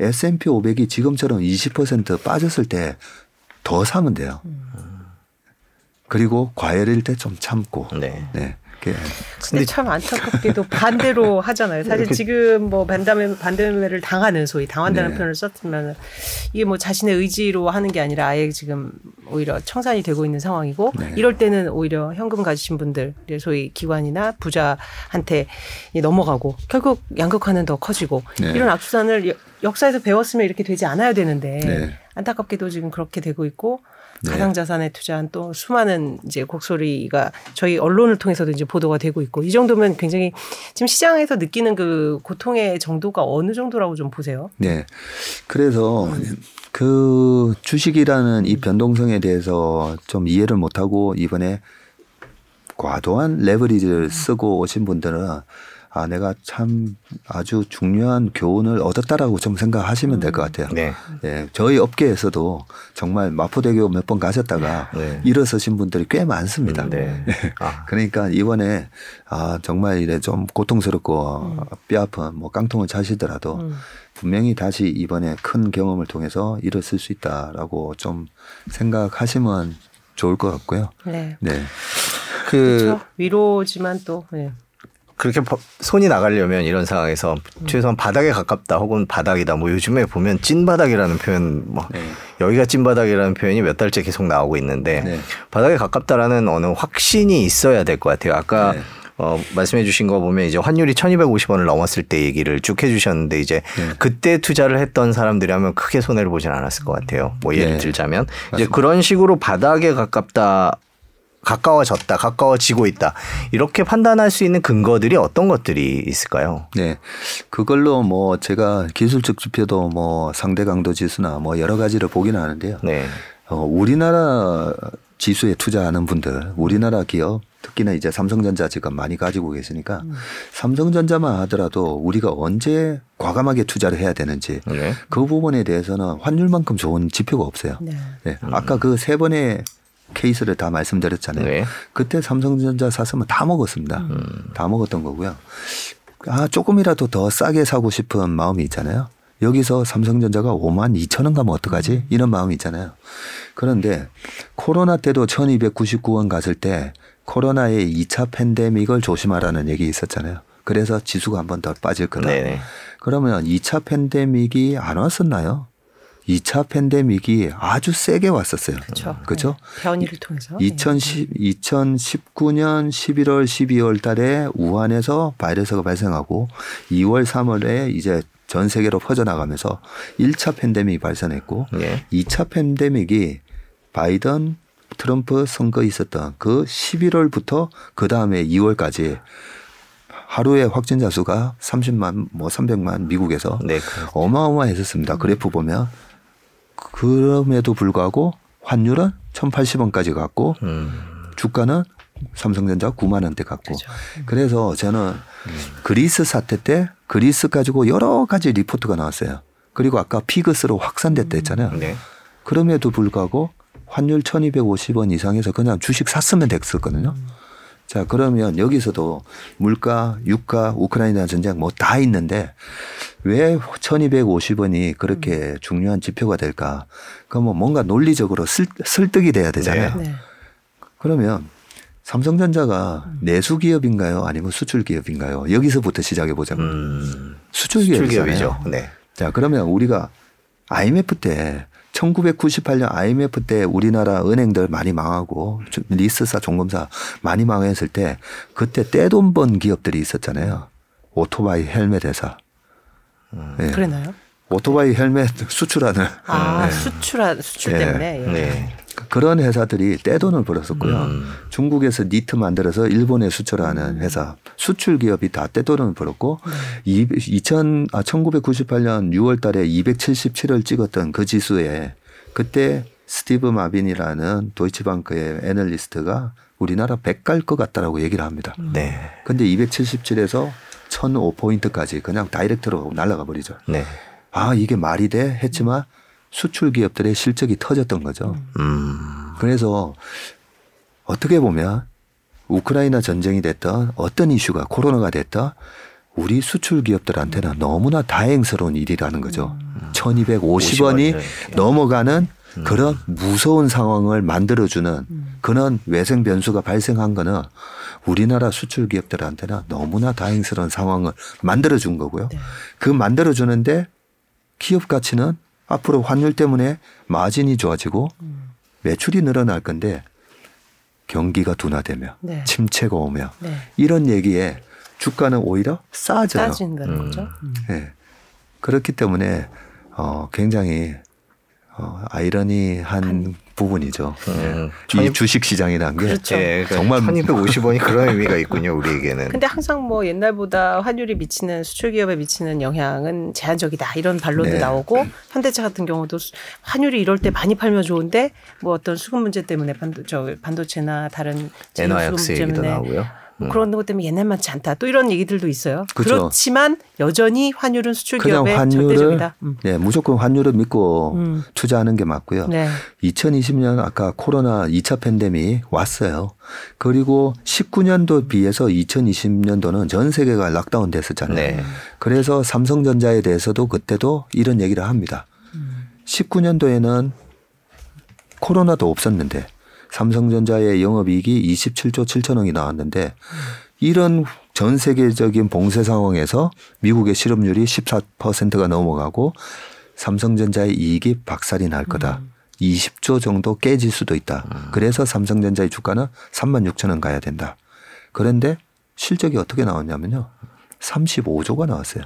S&P 500이 지금처럼 20% 빠졌을 때 더 사면 돼요. 그리고 과열일 때 좀 참고. 네. 네. 그게 근데 참 안타깝게도 반대로 하잖아요. 사실 지금 뭐 반대매 반대매를 당하는 소위 당한다는 네. 표현을 썼으면 이게 뭐 자신의 의지로 하는 게 아니라 아예 지금 오히려 청산이 되고 있는 상황이고 네. 이럴 때는 오히려 현금 가지신 분들 소위 기관이나 부자한테 넘어가고 결국 양극화는 더 커지고 네. 이런 악순환을 여- 역사에서 배웠으면 이렇게 되지 않아야 되는데 네. 안타깝게도 지금 그렇게 되고 있고 네. 가상 자산에 투자한 또 수많은 이제 곡소리가 저희 언론을 통해서도 이제 보도가 되고 있고 이 정도면 굉장히 지금 시장에서 느끼는 그 고통의 정도가 어느 정도라고 좀 보세요. 네. 그래서 그 주식이라는 이 변동성에 대해서 좀 이해를 못하고 이번에 과도한 레버리지를 쓰고 오신 분들은 아, 내가 참 아주 중요한 교훈을 얻었다라고 좀 생각하시면 될 것 같아요. 네. 예, 저희 업계에서도 정말 마포대교 몇 번 가셨다가 네. 일어서신 분들이 꽤 많습니다. 네. 아. 그러니까 이번에 아 정말 이래 좀 고통스럽고 뼈 아픈 뭐 깡통을 차시더라도 음. 분명히 다시 이번에 큰 경험을 통해서 일어설 수 있다라고 좀 생각하시면 좋을 것 같고요. 네. 네. 그 그렇죠. 위로지만 또 네. 그렇게 버- 손이 나가려면 이런 상황에서 음. 최소한 바닥에 가깝다 혹은 바닥이다. 뭐 요즘에 보면 찐 바닥이라는 표현, 뭐 네. 여기가 찐 바닥이라는 표현이 몇 달째 계속 나오고 있는데 네. 바닥에 가깝다라는 어느 확신이 있어야 될 것 같아요. 아까 네. 어, 말씀해 주신 거 보면 이제 환율이 1250원을 넘었을 때 얘기를 쭉 해 주셨는데 이제 네. 그때 투자를 했던 사람들이 하면 크게 손해를 보진 않았을 것 같아요. 뭐 예를 네. 들자면 이제 그런 식으로 바닥에 가깝다 가까워졌다, 가까워지고 있다. 이렇게 판단할 수 있는 근거들이 어떤 것들이 있을까요? 네. 그걸로 뭐 제가 기술적 지표도 뭐 상대 강도 지수나 뭐 여러 가지를 보긴 하는데요. 네. 어, 우리나라 지수에 투자하는 분들, 우리나라 기업, 특히나 이제 삼성전자 지금 많이 가지고 계시니까 삼성전자만 하더라도 우리가 언제 과감하게 투자를 해야 되는지 네. 그 부분에 대해서는 환율만큼 좋은 지표가 없어요. 네. 네. 아까 그 세 번의 케이스를 다 말씀드렸잖아요. 네. 그때 삼성전자 샀으면 다 먹었습니다. 다 먹었던 거고요. 아, 조금이라도 더 싸게 사고 싶은 마음이 있잖아요. 여기서 삼성전자가 5만 2천 원 가면 어떡하지? 이런 마음이 있잖아요. 그런데 코로나 때도 1299원 갔을 때 코로나의 2차 팬데믹을 조심하라는 얘기 있었잖아요. 그래서 지수가 한 번 더 빠질 거다. 네네. 그러면 2차 팬데믹이 안 왔었나요? 2차 팬데믹이 아주 세게 왔었어요. 그렇죠. 그렇죠? 네. 변이를 통해서. 2010, 2019년 11월, 12월 달에 우한에서 바이러스가 발생하고 2월, 3월에 이제 전 세계로 퍼져나가면서 1차 팬데믹이 발생했고 네. 2차 팬데믹이 바이든 트럼프 선거 있었던 그 11월부터 그 다음에 2월까지 하루에 확진자 수가 30만 뭐 300만 미국에서 네. 그- 어마어마했었습니다. 그래프 보면 그럼에도 불구하고 환율은 1,080원까지 갔고 음. 주가는 삼성전자 9만 원대 갔고 그죠. 그래서 저는 그리스 사태 때 그리스 가지고 여러 가지 리포트가 나왔어요. 그리고 아까 피그스로 확산됐다 했잖아요. 네. 그럼에도 불구하고 환율 1250원 이상에서 그냥 주식 샀으면 됐었거든요. 자, 그러면 여기서도 물가, 유가, 우크라이나 전쟁 뭐 다 있는데 왜 1250원이 그렇게 중요한 지표가 될까? 그러면 뭔가 논리적으로 쓸, 설득이 돼야 되잖아요. 네. 그러면 삼성전자가 내수 기업인가요? 아니면 수출 기업인가요? 여기서부터 시작해 보자고요. 음. 수출. 출기업이죠. 네. 자, 그러면 우리가 IMF 때 1998년 IMF 때 우리나라 은행들 많이 망하고 리스사 종금사 많이 망했을 때 그때 떼돈 번 기업들이 있었잖아요. 오토바이 헬멧 회사. 예. 그러나요? 오토바이 헬멧 수출하는 아 수출 수출 네. 때문에. 예. 네. 그런 회사들이 떼돈을 벌었었고요. 음. 중국에서 니트 만들어서 일본에 수출하는 회사 수출 기업이 다 떼돈을 벌었고 이 2000, 아, 1998년 6월 달에 277을 찍었던 그 지수에 그때 스티브 마빈이라는 도이치방크의 애널리스트가 우리나라 100갈 것 같다라고 얘기를 합니다. 네. 근데 277에서 1005포인트까지 그냥 다이렉트로 날아가 버리죠. 네. 아, 이게 말이 돼? 했지만 수출 기업들의 실적이 터졌던 거죠. 음. 그래서 어떻게 보면 우크라이나 전쟁이 됐던 어떤 이슈가 코로나가 됐던 우리 수출 기업들한테는 너무나 다행스러운 일이라는 거죠. 1250원이 네. 넘어가는 그런 무서운 상황을 만들어주는 그런 외생 변수가 발생한 거는 우리나라 수출 기업들한테는 너무나 다행스러운 상황을 만들어준 거고요. 네. 그 만들어주는데 기업 가치는 앞으로 환율 때문에 마진이 좋아지고 매출이 늘어날 건데 경기가 둔화되며 네. 침체가 오며 네. 이런 얘기에 주가는 오히려 싸져요. 따진다는 거죠. 음. 예. 그렇기 때문에 어 굉장히 어 아이러니한 부분이죠. 음. 예. 이 주식 시장이라는 게 그렇죠. 예, 정말 1250원이 그런 의미가 있군요, 우리에게는. 근데 항상 뭐 옛날보다 환율이 미치는 수출 기업에 미치는 영향은 제한적이다 이런 반론도 네. 나오고 현대차 같은 경우도 수- 환율이 이럴 때 많이 팔면 좋은데 뭐 어떤 수급 문제 때문에 반도 저 반도체나 다른 엔화약스 수급 얘기도 때문에 나오고요. 뭐 그런 것 때문에 옛날 많지 않다. 또 이런 얘기들도 있어요. 그죠. 그렇지만 여전히 환율은 수출 기업에 환율을 절대적이다. 음. 네, 무조건 환율을 믿고 음. 투자하는 게 맞고요. 네. 2020년 아까 코로나 2차 팬데믹 왔어요. 그리고 19년도 비해서 2020년도는 전 세계가 락다운 됐었잖아요. 네. 그래서 삼성전자에 대해서도 그때도 이런 얘기를 합니다. 19년도에는 코로나도 없었는데 삼성전자의 영업이익이 27조 7천억이 나왔는데 이런 전 세계적인 봉쇄 상황에서 미국의 실업률이 14%가 넘어가고 삼성전자의 이익이 박살이 날 거다. 20조 정도 깨질 수도 있다. 그래서 삼성전자의 주가는 3만 6천 원 가야 된다. 그런데 실적이 어떻게 나왔냐면요. 35조가 나왔어요.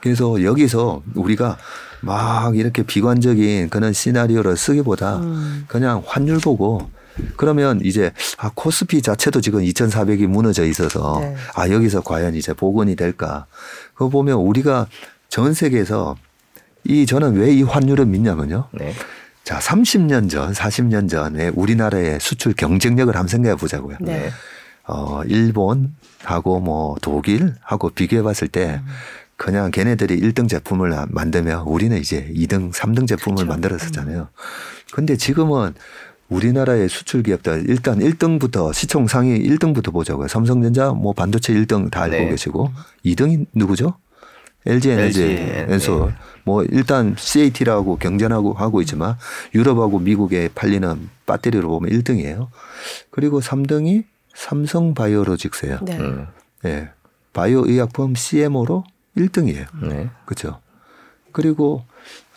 그래서 여기서 우리가 막 이렇게 비관적인 그런 시나리오를 쓰기보다 그냥 환율 보고 그러면 이제 아 코스피 자체도 지금 2,400이 무너져 있어서 네. 아 여기서 과연 이제 복원이 될까? 그거 보면 우리가 전 세계에서 이 저는 왜 이 환율을 믿냐면요. 네. 자, 30년 전, 40년 전에 우리나라의 수출 경쟁력을 한번 생각해 보자고요. 네. 어, 일본하고 뭐 독일하고 비교해 봤을 때 그냥 걔네들이 1등 제품을 만들면 우리는 이제 2등, 3등 제품을 그렇죠. 만들었었잖아요. 근데 지금은 우리나라의 수출 기업들 일단 1등부터 시총 상위 1등부터 보자고요. 삼성전자 뭐 반도체 1등 다 알고 네. 계시고 2등이 누구죠? LG 에너지, 엔소. 뭐 일단 CAT라고 경쟁하고 하고 있지만 유럽하고 미국에 팔리는 배터리로 보면 1등이에요. 그리고 3등이 삼성 바이오로직스예요. 네. 음. 예. 바이오 의약품 CMO로 1등이에요. 네. 그렇죠. 그리고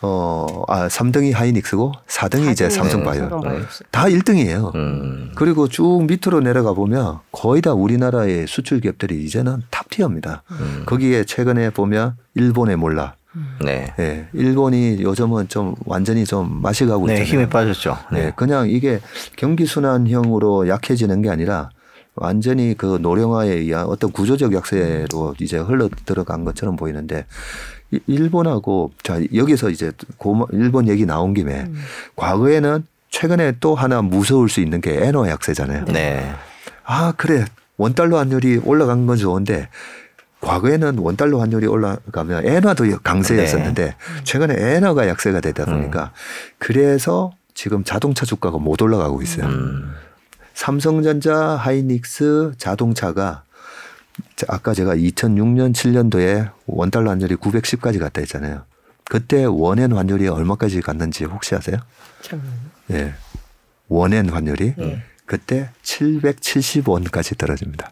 어, 아, 3등이 하이닉스고 4등이 이제 삼성 바이오. 삼성바이오스. 다 1등이에요. 음. 그리고 쭉 밑으로 내려가 보면 거의 다 우리나라의 수출 기업들이 이제는 탑티어입니다. 음. 거기에 최근에 보면 일본의 몰라. 네. 예. 일본이 요즘은 좀 완전히 좀 맛이 가고 네, 있잖아요. 힘에 빠졌죠. 네. 네. 그냥 이게 경기 순환형으로 약해지는 게 아니라 완전히 그 노령화에 의한 어떤 구조적 약세로 이제 흘러 들어간 것처럼 보이는데 이- 일본하고 자 여기서 이제 고마, 일본 얘기 나온 김에 과거에는 최근에 또 하나 무서울 수 있는 게 엔화 약세잖아요. 네. 아 그래 원 달러 환율이 올라간 건 좋은데 과거에는 원 달러 환율이 올라가면 엔화도 강세였었는데 최근에 엔화가 약세가 되다 보니까 그래서 지금 자동차 주가가 못 올라가고 있어요. 음. 삼성전자, 하이닉스, 자동차가 자, 아까 제가 2006년 7년도에 원달러 환율이 910까지 갔다 했잖아요. 그때 원엔 환율이 얼마까지 갔는지 혹시 아세요? 참. 예. 원엔 환율이 그때 770원까지 떨어집니다.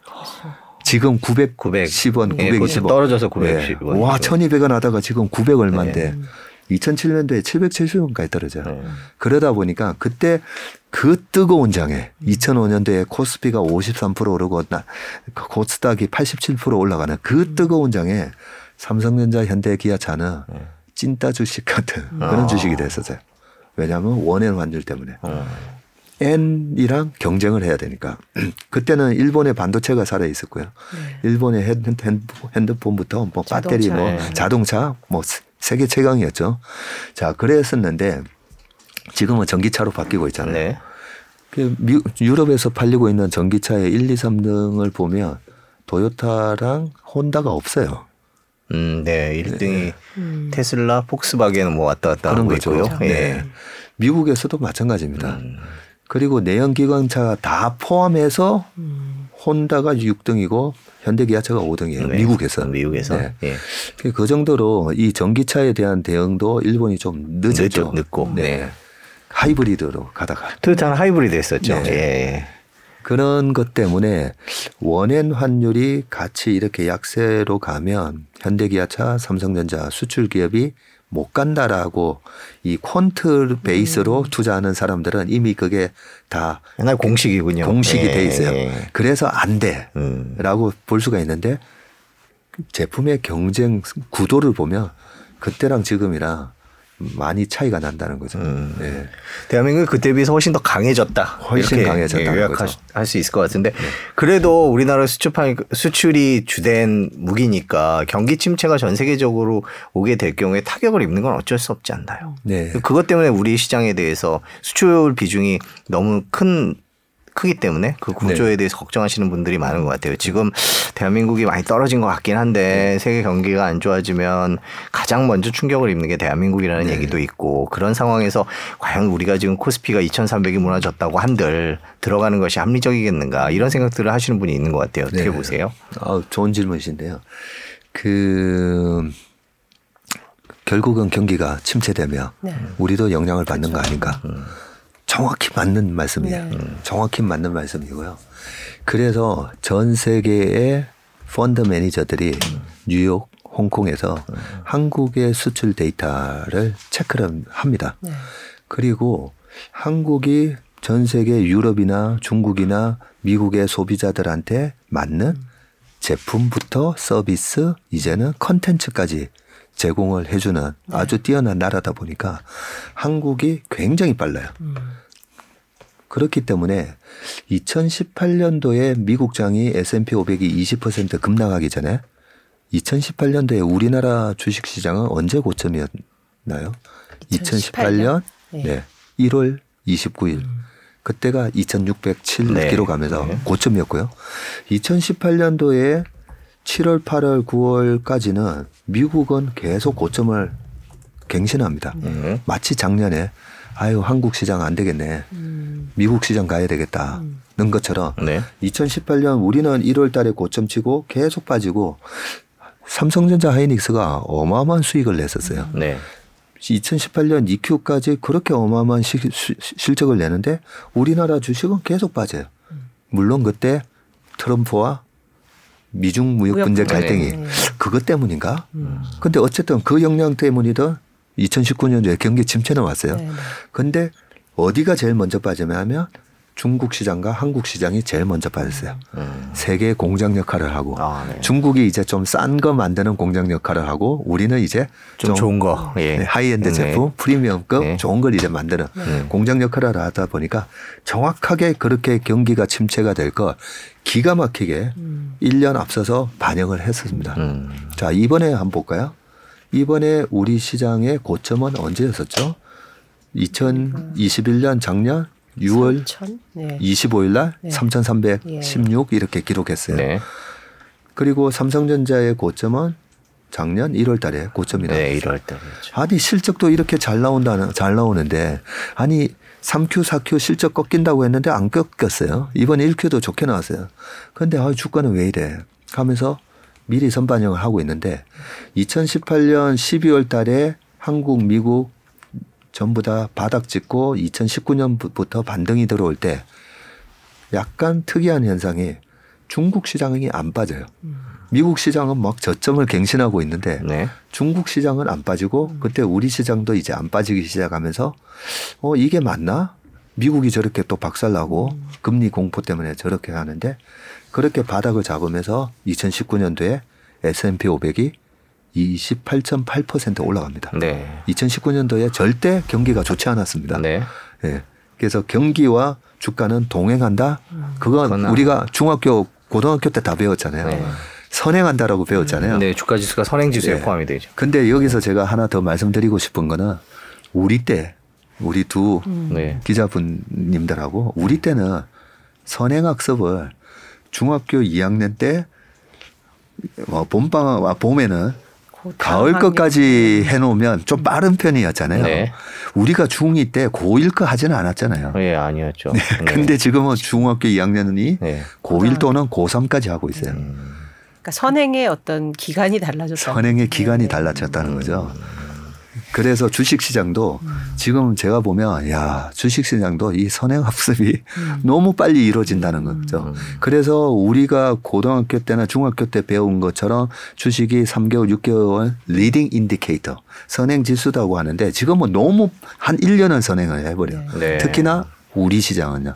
지금 910원, 900. 예, 920원. 떨어져서 910 원. 와, 1200원 하다가 지금 900 얼마인데 2007년도에 770원까지 떨어져요. 네. 그러다 보니까 그때 그 뜨거운 장에 2005년도에 코스피가 53% 오르고 나, 코스닥이 87% 올라가는 그 뜨거운 장에 삼성전자, 현대, 기아차는 찐따 주식 같은 그런 아. 주식이 됐었어요. 왜냐하면 원엔 환율 때문에. 어. N이랑 경쟁을 해야 되니까. 그때는 일본의 반도체가 살아 있었고요. 일본의 핸- 핸- 핸드폰부터 뭐 배터리. 뭐 네. 자동차, 뭐 세- 세계 최강이었죠. 자, 그랬었는데 지금은 전기차로 바뀌고 있잖아요. 네. 그 미- 유럽에서 팔리고 있는 전기차의 1, 2, 3등을 보면 도요타랑 혼다가 없어요. 음, 네. 1등이 테슬라, 폭스바겐 뭐 왔다 갔다 그런 하고 거죠. 있고요. 예. 네. 미국에서도 마찬가지입니다. 음. 그리고 내연 기관차 다 포함해서 혼다가 6등이고 현대 기아차가 5등이에요. 네. 미국에서. 미국에서. 네. 예. 그 정도로 이 전기차에 대한 대응도 일본이 좀 늦었죠. 늦- 늦고. 네. 하이브리드로 가다가 토요타는 하이브리드 했었죠. 네. 예. 그런 것 때문에 원엔 환율이 같이 이렇게 약세로 가면 현대 기아차, 삼성전자 수출 기업이 못 간다라고 이 퀀트 베이스로 투자하는 사람들은 이미 그게 다 옛날 공식이군요. 공식이 예, 돼 있어요. 예. 그래서 안 돼. 음. 라고 볼 수가 있는데 제품의 경쟁 구도를 보면 그때랑 지금이랑 많이 차이가 난다는 거죠. 음. 네. 대한민국이 그때 비해서 훨씬 더 강해졌다. 훨씬 이렇게 강해졌다는 요약할. 수 있을 것 같은데 그래도 우리나라 수출판 수출이 주된 무기니까 경기 침체가 전 세계적으로 오게 될 경우에 타격을 입는 건 어쩔 수 없지 않나요? 네. 그것 때문에 우리 시장에 대해서 수출 비중이 너무 큰 크기 때문에 그 구조에 대해서 걱정하시는 분들이 많은 것 같아요. 지금 대한민국이 많이 떨어진 것 같긴 한데 세계 경기가 안 좋아지면 가장 먼저 충격을 입는 게 대한민국이라는 얘기도 있고 그런 상황에서 과연 우리가 지금 코스피가 2,300이 무너졌다고 한들 들어가는 것이 합리적이겠는가 이런 생각들을 하시는 분이 있는 것 같아요. 어떻게 네. 보세요? 아, 좋은 질문이신데요. 그 결국은 경기가 침체되면 네. 우리도 영향을 받는 거 아닌가? 정확히 맞는 말씀이에요. 네. 정확히 맞는 말씀이고요. 그래서 전 세계의 펀드 매니저들이 뉴욕, 홍콩에서 한국의 수출 데이터를 체크를 합니다. 네. 그리고 한국이 전 세계 유럽이나 중국이나 미국의 소비자들한테 맞는 제품부터 서비스 이제는 컨텐츠까지 제공을 해주는 아주 뛰어난 나라다 보니까 한국이 굉장히 빨라요. 음. 그렇기 때문에 2018년도에 미국장이 S&P 500이 20% 급락하기 전에 2018년도에 우리나라 주식시장은 언제 고점이었나요? 2018년 네. 네. 1월 29일. 그때가 2,607 네. 기록하면서 네. 고점이었고요. 2018년도에 7월, 8월, 9월까지는 미국은 계속 고점을 갱신합니다. 네. 마치 작년에 아유 한국 시장 안 되겠네. 음. 미국 시장 가야 되겠다는 것처럼 네. 2018년 우리는 1월 달에 고점 치고 계속 빠지고 삼성전자 하이닉스가 어마어마한 수익을 냈었어요. 네. 2018년 EQ까지 그렇게 어마어마한 시- 시- 실적을 내는데 우리나라 주식은 계속 빠져요. 물론 그때 트럼프와 미중 무역 분쟁. 갈등이 네. 그것 때문인가? 음. 근데 어쨌든 그 영향 때문이든 2019년도에 경기 침체는 왔어요. 네, 네. 근데 어디가 제일 먼저 빠지냐면 중국 시장과 한국 시장이 제일 먼저 빠졌어요. 음. 세계 공장 역할을 하고 아, 네. 중국이 이제 좀 싼 거 만드는 공장 역할을 하고 우리는 이제 좀 좋은 거. 예. 네, 하이엔드 네. 제품, 프리미엄급 네. 좋은 걸 이제 만드는 네. 공장 역할을 하다 보니까 정확하게 그렇게 경기가 침체가 될 거 기가 막히게 음. 1년 앞서서 반영을 했습니다. 음. 자, 이번에 한번 볼까요? 이번에 우리 시장의 고점은 언제였었죠? 2021년 작년 6월 3천? 네. 25일 날 네. 3,316 이렇게 기록했어요. 네. 그리고 삼성전자의 고점은 작년 1월 달에 고점이다. 네, 이럴 때였죠. 아니 실적도 이렇게 잘 나온다는 잘 나오는데 아니 3Q, 4Q 실적 꺾인다고 했는데 안 꺾였어요. 이번 1Q도 좋게 나왔어요. 근데 아 주가는 왜 이래? 하면서 미리 선반영을 하고 있는데 2018년 12월 달에 한국, 미국 전부 다 바닥 찍고 2019년부터 반등이 들어올 때 약간 특이한 현상이 중국 시장이 안 빠져요. 미국 시장은 막 저점을 갱신하고 있는데 네. 중국 시장은 안 빠지고 그때 우리 시장도 이제 안 빠지기 시작하면서 어 이게 맞나? 미국이 저렇게 또 박살나고 금리 공포 때문에 저렇게 하는데 그렇게 바닥을 잡으면서 2019년도에 S&P 500이 28.8% 올라갑니다. 네. 2019년도에 절대 경기가 좋지 않았습니다. 네. 예. 그래서 경기와 주가는 동행한다. 그건 그건 우리가 중학교 고등학교 때 다 배웠잖아요. 네. 선행한다라고 배웠잖아요. 네, 주가 지수가 선행 지수에 네. 포함이 되죠. 근데 여기서 제가 하나 더 말씀드리고 싶은 거는 우리 때 우리 두 네. 기자분님들하고 우리 때는 선행학습을 중학교 2학년 때뭐 봄방학 아, 봄에는 그 가을 것까지 해놓으면 좀 빠른 편이었잖아요. 네. 우리가 중2 때 고1 거 하지는 않았잖아요. 예, 아니었죠. 네. 근데 지금은 중학교 2학년이 네. 고1 또는 고3까지 하고 있어요. 그러니까 선행의 어떤 기간이 달라졌다. 선행의 기간이 네. 달라졌다는 거죠. 그래서 주식 시장도 지금 제가 보면 야 주식 시장도 이 선행 학습이 너무 빨리 이루어진다는 거죠. 그래서 우리가 고등학교 때나 중학교 때 배운 것처럼 주식이 3개월, 6개월 leading indicator 선행 지수다고 하는데 지금은 너무 한 1년은 선행을 해버려. 요 네. 특히나 우리 시장은요.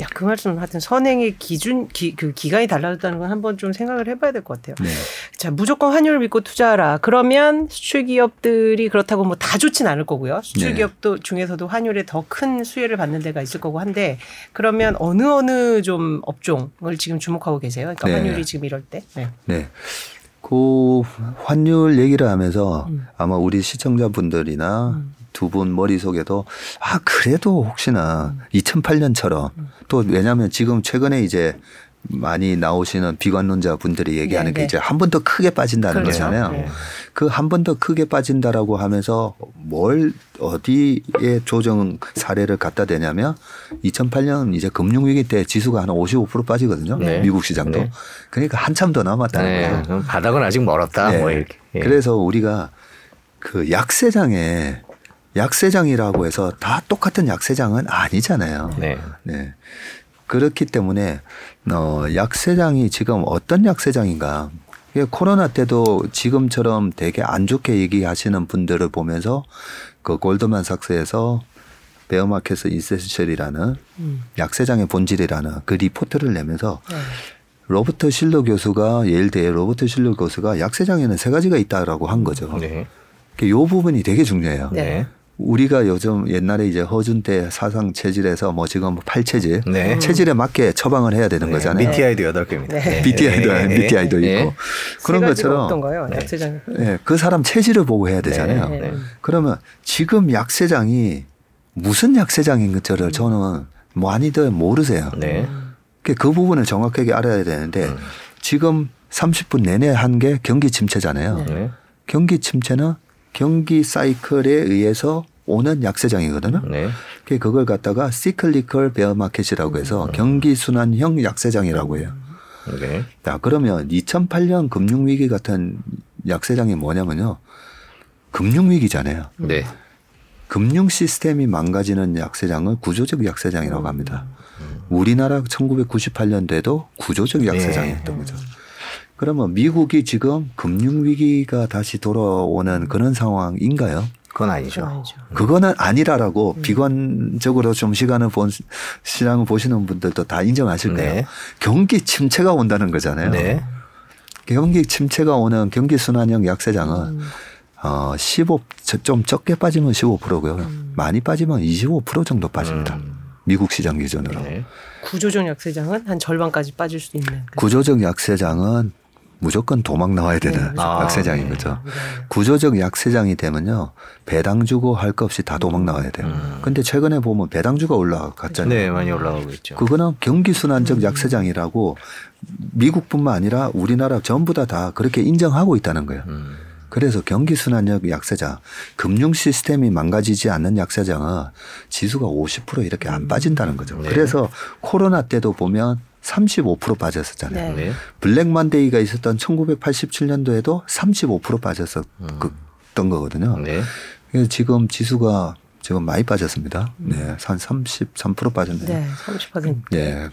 야, 그 말씀 하여튼 선행의 기준 기, 그 기간이 달라졌다는 건 한번 좀 생각을 해봐야 될 것 같아요. 네. 자, 무조건 환율을 믿고 투자하라. 그러면 수출 기업들이 그렇다고 뭐 다 좋진 않을 거고요. 수출 네. 기업도 중에서도 환율에 더 큰 수혜를 받는 데가 있을 거고 한데 그러면 어느 어느 좀 업종을 지금 주목하고 계세요? 그러니까 네. 환율이 지금 이럴 때. 네. 네. 그 환율 얘기를 하면서 음. 아마 우리 시청자분들이나 두 분 머릿속에도 아 그래도 혹시나 음. 2008년처럼 또 왜냐하면 지금 최근에 이제 많이 나오시는 비관론자 분들이 얘기하는 네, 게 네. 이제 한 번 더 크게 빠진다는 그렇죠. 거잖아요. 네. 그한 번 더 크게 빠진다라고 하면서 뭘 어디에 조정 사례를 갖다 대냐면 2008년 이제 금융위기 때 지수가 한 55% 빠지거든요. 네. 미국 시장도. 네. 그러니까 한참 더 남았다는 네. 거예요. 바닥은 아직 멀었다. 네. 뭐 이렇게. 예. 그래서 우리가 그 약세장에 약세장이라고 해서 다 똑같은 약세장은 아니잖아요. 네. 네. 그렇기 때문에 어 약세장이 지금 어떤 약세장인가? 이게 코로나 때도 지금처럼 되게 안 좋게 얘기하시는 분들을 보면서 그 골드만삭스에서 bear markets essential이라는 음. 약세장의 본질이라는 그 리포트를 내면서 네. 로버트 실러 교수가 예일대의 로버트 실러 교수가 약세장에는 세 가지가 있다라고 한 거죠. 네. 이 부분이 되게 중요해요. 네. 우리가 요즘 옛날에 이제 허준 때 사상 체질에서 뭐 지금 팔체질 네. 체질에 맞게 처방을 해야 되는 거잖아요. BTI도 여덟 개입니다. 네. BTI도 네. BTI도 네. 있고 세 그런 것처럼 어떤가요? 네. 약세장. 예, 그 사람 체질을 보고 해야 되잖아요. 네. 네. 그러면 지금 약세장이 무슨 약세장인지를 저는 많이들 모르세요. 네. 그- 그 부분을 정확하게 알아야 되는데 음. 지금 30분 내내 한 게 경기 침체잖아요. 네. 경기 침체는 경기 사이클에 의해서 오는 약세장이거든요. 네. 그 그걸 갖다가 시클리컬 베어 마켓이라고 해서 경기 순환형 약세장이라고 해요. 네. 자, 그러면 2008년 금융위기 같은 약세장이 뭐냐면요. 금융위기잖아요. 네. 금융 시스템이 망가지는 약세장을 구조적 약세장이라고 합니다. 우리나라 1998년도에도 구조적 약세장이었던 거죠. 그러면 미국이 지금 금융위기가 다시 돌아오는 그런 상황인가요? 그건 아니죠. 아니죠. 그거는 아니라라고 비관적으로 좀 시간을 본 시장을 보시는 분들도 다 인정하실 거예요. 네. 경기 침체가 온다는 거잖아요. 네. 경기 침체가 오는 경기 순환형 약세장은 어, 15, 저- 좀 적게 빠지면 15%고요. 많이 빠지면 25% 정도 빠집니다. 음. 미국 시장 기준으로. 네. 구조적 약세장은 한 절반까지 빠질 수 있는. 그- 구조적 약세장은 무조건 도망 나와야 되는 네. 약세장인 아, 거죠. 네. 구조적 약세장이 되면요. 배당 주고 할 것 없이 다 도망 나와야 돼요. 음. 근데 최근에 보면 배당주가 올라갔잖아요. 네, 많이 올라가고 있죠. 그거는 경기 순환적 약세장이라고 미국뿐만 아니라 우리나라 전부 다 다 그렇게 인정하고 있다는 거예요. 음. 그래서 경기 순환적 약세장, 금융 시스템이 망가지지 않는 약세장은 지수가 50% 이렇게 안 빠진다는 거죠. 네. 그래서 코로나 때도 보면 35% 빠졌었잖아요. 네. 네. 블랙 만데이가 있었던 1987년도에도 35% 빠졌었던 거거든요. 네. 그래서 지금 지수가 지금 많이 빠졌습니다. 네, 한 33% 빠졌네요. 네, 30%. 예.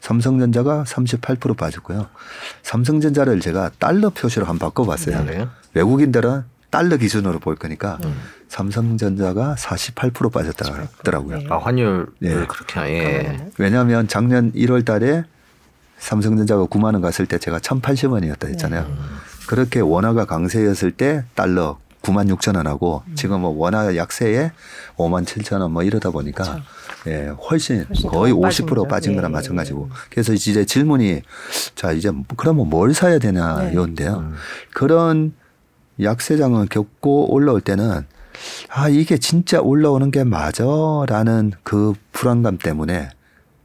삼성전자가 38% 빠졌고요. 삼성전자를 제가 달러 표시로 한번 바꿔봤어요. 네. 외국인들은 달러 기준으로 볼 거니까 삼성전자가 48% 빠졌다고 하더라고요. 네. 아, 환율을 예. 그렇게 예. 왜냐하면 작년 1월 달에 삼성전자가 9만 원 갔을 때 제가 1,080원이었다 했잖아요. 네. 그렇게 원화가 강세였을 때 달러 9만 6천 원하고 음. 지금 뭐 원화 약세에 5만 7천 원 뭐 이러다 보니까 예, 훨씬, 훨씬 거의 더50% 빠진. 거랑 예, 마찬가지고. 그래서 이제 질문이 자, 이제 그러면 뭘 사야 되냐 네. 요인데요. 그런 약세장을 겪고 올라올 때는 아, 이게 진짜 올라오는 게 맞아 라는 그 불안감 때문에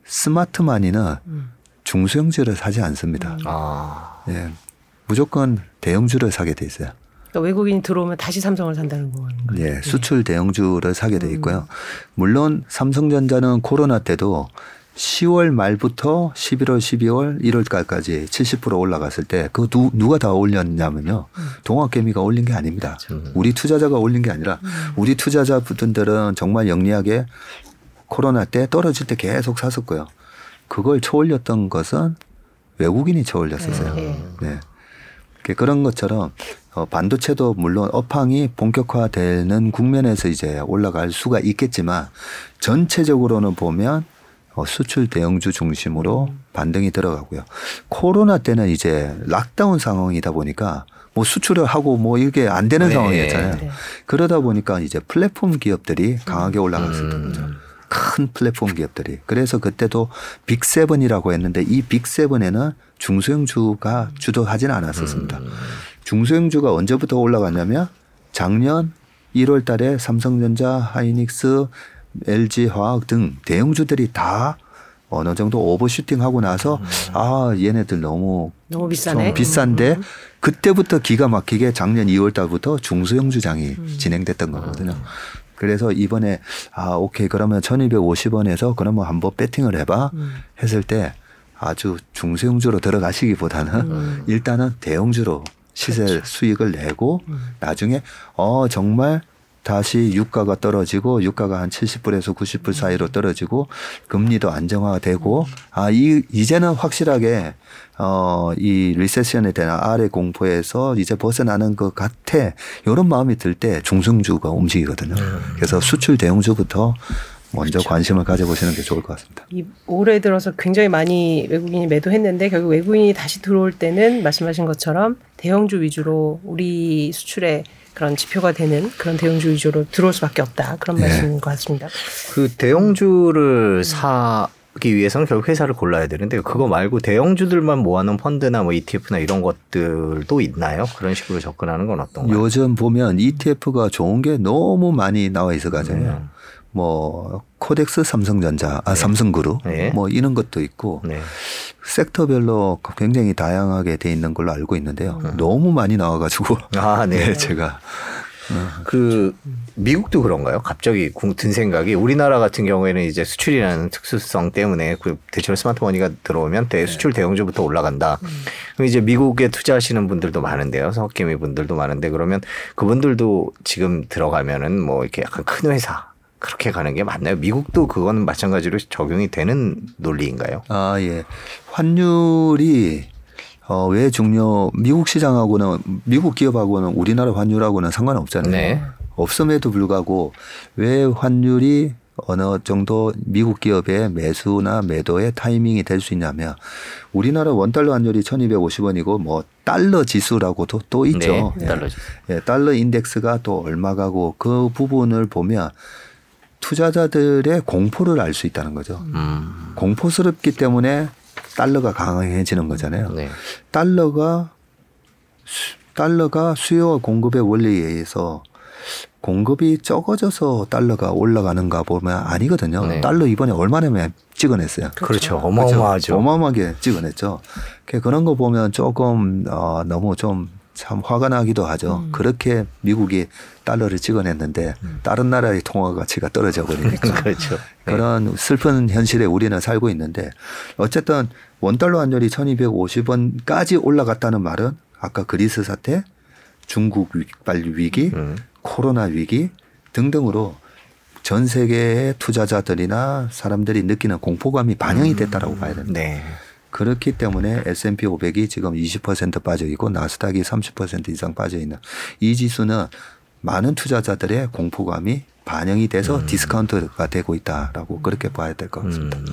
스마트 마니는 음. 중소형주를 사지 않습니다. 아. 예. 무조건 대형주를 사게 돼 있어요. 그러니까 외국인이 들어오면 다시 삼성을 산다는 거예요. 예, 수출 대형주를 사게 돼 있고요. 물론 삼성전자는 코로나 때도 10월 말부터 11월, 12월, 1월까지 70% 올라갔을 때그 누가 다 올렸냐면요. 동학개미가 올린 게 아닙니다. 우리 투자자가 올린 게 아니라 우리 투자자분들은 정말 영리하게 코로나 때 떨어질 때 계속 샀었고요. 그걸 쳐올렸던 것은 외국인이 쳐올렸었어요. 네. 네. 그- 그런 것처럼 어, 반도체도 물론 업황이 본격화되는 국면에서 이제 올라갈 수가 있겠지만 전체적으로는 보면 어, 수출 대형주 중심으로 반등이 들어가고요. 코로나 때는 이제 락다운 상황이다 보니까 뭐 수출을 하고 뭐 이게 안 되는 네. 상황이었잖아요. 네. 그러다 보니까 이제 플랫폼 기업들이 강하게 올라갔었던 음. 거죠. 큰 플랫폼 기업들이. 그래서 그때도 빅세븐이라고 했는데 이 빅세븐에는 중소형주가 주도하지는 않았었습니다. 음. 중소형주가 언제부터 올라갔냐면 작년 1월 달에 삼성전자, 하이닉스, LG화학 등 대형주들이 다 어느 정도 오버슈팅 하고 나서 아, 얘네들 너무 너무 비싸네. 좀 비싼데 그때부터 기가 막히게 작년 2월 달부터 중소형 주장이 진행됐던 거거든요. 그래서 이번에 아 오케이. 그러면 1250원에서 그러면 한번 배팅을 해봐 했을 때 아주 중소형주로 들어가시기보다는 일단은 대형주로 시세 수익을 내고 나중에 어 정말 다시 유가가 떨어지고 유가가 한 70불에서 90불 사이로 떨어지고 금리도 안정화되고 아 이 이제는 확실하게 어이 리세션에 대한 아래 공포에서 이제 벗어나는 것 같아 이런 마음이 들 때 중성주가 움직이거든요. 그래서 수출 대형주부터 먼저 그렇죠. 관심을 가져보시는 게 좋을 것 같습니다. 이 올해 들어서 굉장히 많이 외국인이 매도했는데 결국 외국인이 다시 들어올 때는 말씀하신 것처럼 대형주 위주로 우리 수출의 그런 지표가 되는 그런 대형주 위주로 들어올 수밖에 없다 그런 네. 말씀인 것 같습니다. 그 대형주를 사 기 위해서는 결국 회사를 골라야 되는데 그거 말고 대형주들만 모아놓은 펀드나 뭐 ETF나 이런 것들도 있나요? 그런 식으로 접근하는 건 어떤가요? 요즘 보면 ETF가 좋은 게 너무 많이 나와 있어가지고 음. 뭐 코덱스 삼성전자, 아 삼성그룹 네. 뭐 이런 것도 있고 네. 섹터별로 굉장히 다양하게 돼 있는 걸로 알고 있는데요. 너무 많이 나와가지고 아, 네. 네, 제가 그 미국도 그런가요? 갑자기 궁- 든 생각이 우리나라 같은 경우에는 이제 수출이라는 특수성 때문에 그 대체로 smart money가 들어오면 대 수출 대형주부터 올라간다. 그럼 이제 미국에 투자하시는 분들도 많은데요. 석개미 분들도 많은데 그러면 그분들도 지금 들어가면은 뭐 이렇게 약간 큰 회사 그렇게 가는 게 맞나요? 미국도 그거는 마찬가지로 적용이 되는 논리인가요? 아 예, 환율이 어, 왜 중요 미국 시장하고는 미국 기업하고는 우리나라 환율하고는 상관없잖아요. 네. 없음에도 불구하고 왜 환율이 어느 정도 미국 기업의 매수나 매도의 타이밍이 될 수 있냐면 우리나라 원달러 환율이 1250원이고 뭐 달러 지수라고도 또 있죠. 네, 달러 지수. 예, 달러 인덱스가 또 얼마 가고 그 부분을 보면 투자자들의 공포를 알 수 있다는 거죠. 음. 공포스럽기 때문에 달러가 강해지는 거잖아요. 네. 달러가 수- 달러가 수요와 공급의 원리에 의해서 공급이 적어져서 달러가 올라가는가 보면 아니거든요. 네. 달러 이번에 얼마나 찍어냈어요. 그렇죠. 어마어마하죠. 그렇죠? 어마어마하게 찍어냈죠. 그- 그런 거 보면 조금 어, 너무 좀 참 화가 나기도 하죠. 그렇게 미국이 달러를 찍어냈는데 다른 나라의 통화 가치가 떨어져 버리니까 그렇죠. 네. 그런 슬픈 현실에 우리는 살고 있는데 어쨌든 원달러 환율이 1250원까지 올라갔다는 말은 아까 그리스 사태, 중국 위발 위기, 음. 코로나 위기 등등으로 전 세계의 투자자들이나 사람들이 느끼는 공포감이 반영이 됐다라고 봐야 됩니다. 네. 그렇기 때문에 S&P 500이 지금 20% 빠져 있고 나스닥이 30% 이상 빠져 있는 이 지수는 많은 투자자들의 공포감이 반영이 돼서 음. 디스카운트가 되고 있다라고 그렇게 봐야 될 것 같습니다. 음.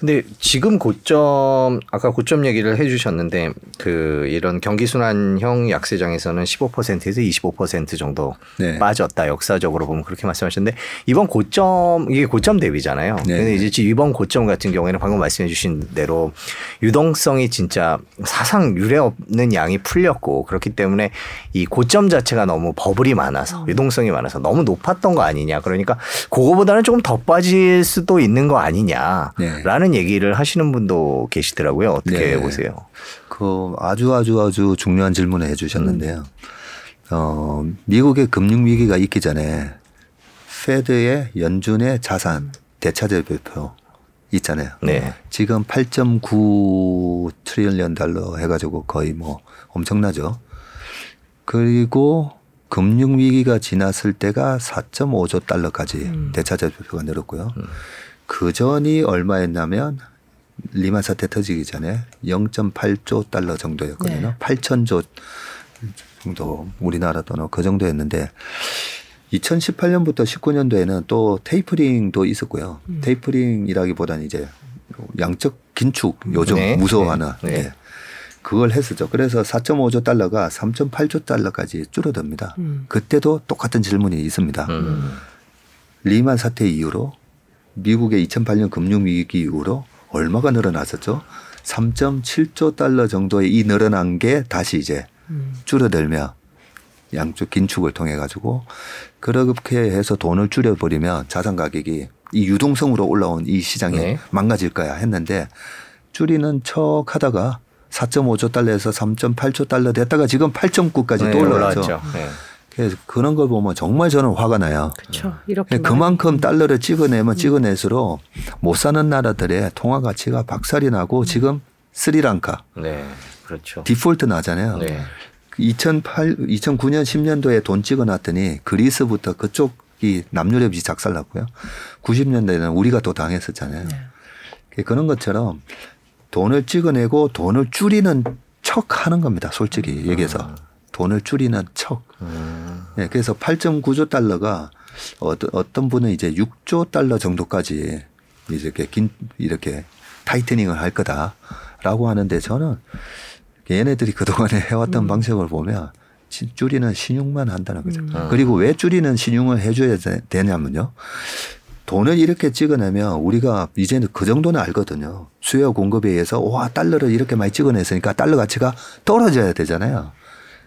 근데 지금 고점 아까 고점 얘기를 해주셨는데 그 이런 경기 순환형 약세장에서는 15%에서 25% 정도 네. 빠졌다 역사적으로 보면 그렇게 말씀하셨는데 이번 고점 이게 고점 대비잖아요. 네. 근데 이제 이번 고점 같은 경우에는 방금 말씀해주신 대로 유동성이 진짜 사상 유례 없는 양이 풀렸고 그렇기 때문에 이 고점 자체가 너무 버블이 많아서 유동성이 많아서 너무 높았던 거 아니냐. 그러니까 그거보다는 조금 더 빠질 수도 있는 거 아니냐라는 네. 얘기를 하시는 분도 계시더라고요. 어떻게 네. 보세요? 그 아주 아주 아주 중요한 질문을 해 주셨는데요. 어, 미국의 금융 위기가 있기 전에 페드의 연준의 자산 대차제 발표 있잖아요. 네. 지금 8.9 트릴리언 달러 해가지고 거의 뭐 엄청나죠. 그리고 금융 위기가 지났을 때가 4.5조 달러까지 대차제 발표가 늘었고요. 그 전이 얼마였냐면 리만 사태 터지기 전에 0.8조 달러 정도였거든요. 네. 8천조 정도 우리나라 돈은 그 정도였는데 2018년부터 19년도에는 또 테이퍼링도 있었고요. 테이퍼링이라기보다는 이제 양적 긴축 요즘 네. 무서워하는 네. 그걸 했었죠. 그래서 4.5조 달러가 3.8조 달러까지 줄어듭니다. 음. 그때도 똑같은 질문이 있습니다. 음. 리만 사태 이후로 미국의 2008년 금융위기 이후로 얼마가 늘어났었죠? 3.7조 달러 정도의 이 늘어난 게 다시 이제 음. 줄어들며 양쪽 긴축을 통해 가지고 그렇게 해서 돈을 줄여버리면 자산 가격이 이 유동성으로 올라온 이 시장이 네. 망가질 거야 했는데 줄이는 척 하다가 4.5조 달러에서 3.8조 달러 됐다가 지금 8.9까지 또 네, 올라왔죠. 올라왔죠. 네. 그래서 그런 걸 보면 정말 저는 화가 나요. 그렇죠. 이렇게 그만큼 달러를 찍어내면 찍어낼수록 못 사는 나라들의 통화 가치가 박살이 나고 지금 스리랑카 네. 그렇죠. 디폴트 나잖아요. 네. 2008, 2009년 10년도에 돈 찍어놨더니 그리스부터 그쪽이 남유럽이 작살났고요. 90년대에는 우리가 또 당했었잖아요. 네. 그런 것처럼 돈을 찍어내고 돈을 줄이는 척 하는 겁니다. 솔직히 얘기해서. 돈을 줄이는 척. 네, 그래서 8.9조 달러가 어떤, 어떤 분은 이제 6조 달러 정도까지 이렇게 긴, 이렇게 타이트닝을 할 거다라고 하는데 저는 얘네들이 그동안에 해왔던 방식을 보면 시- 줄이는 신용만 한다는 거죠. 그리고 왜 줄이는 신용을 해줘야 되- 되냐면요. 돈을 이렇게 찍어내면 우리가 이제는 그 정도는 알거든요. 수요 공급에 의해서 와 달러를 이렇게 많이 찍어냈으니까 달러 가치가 떨어져야 되잖아요.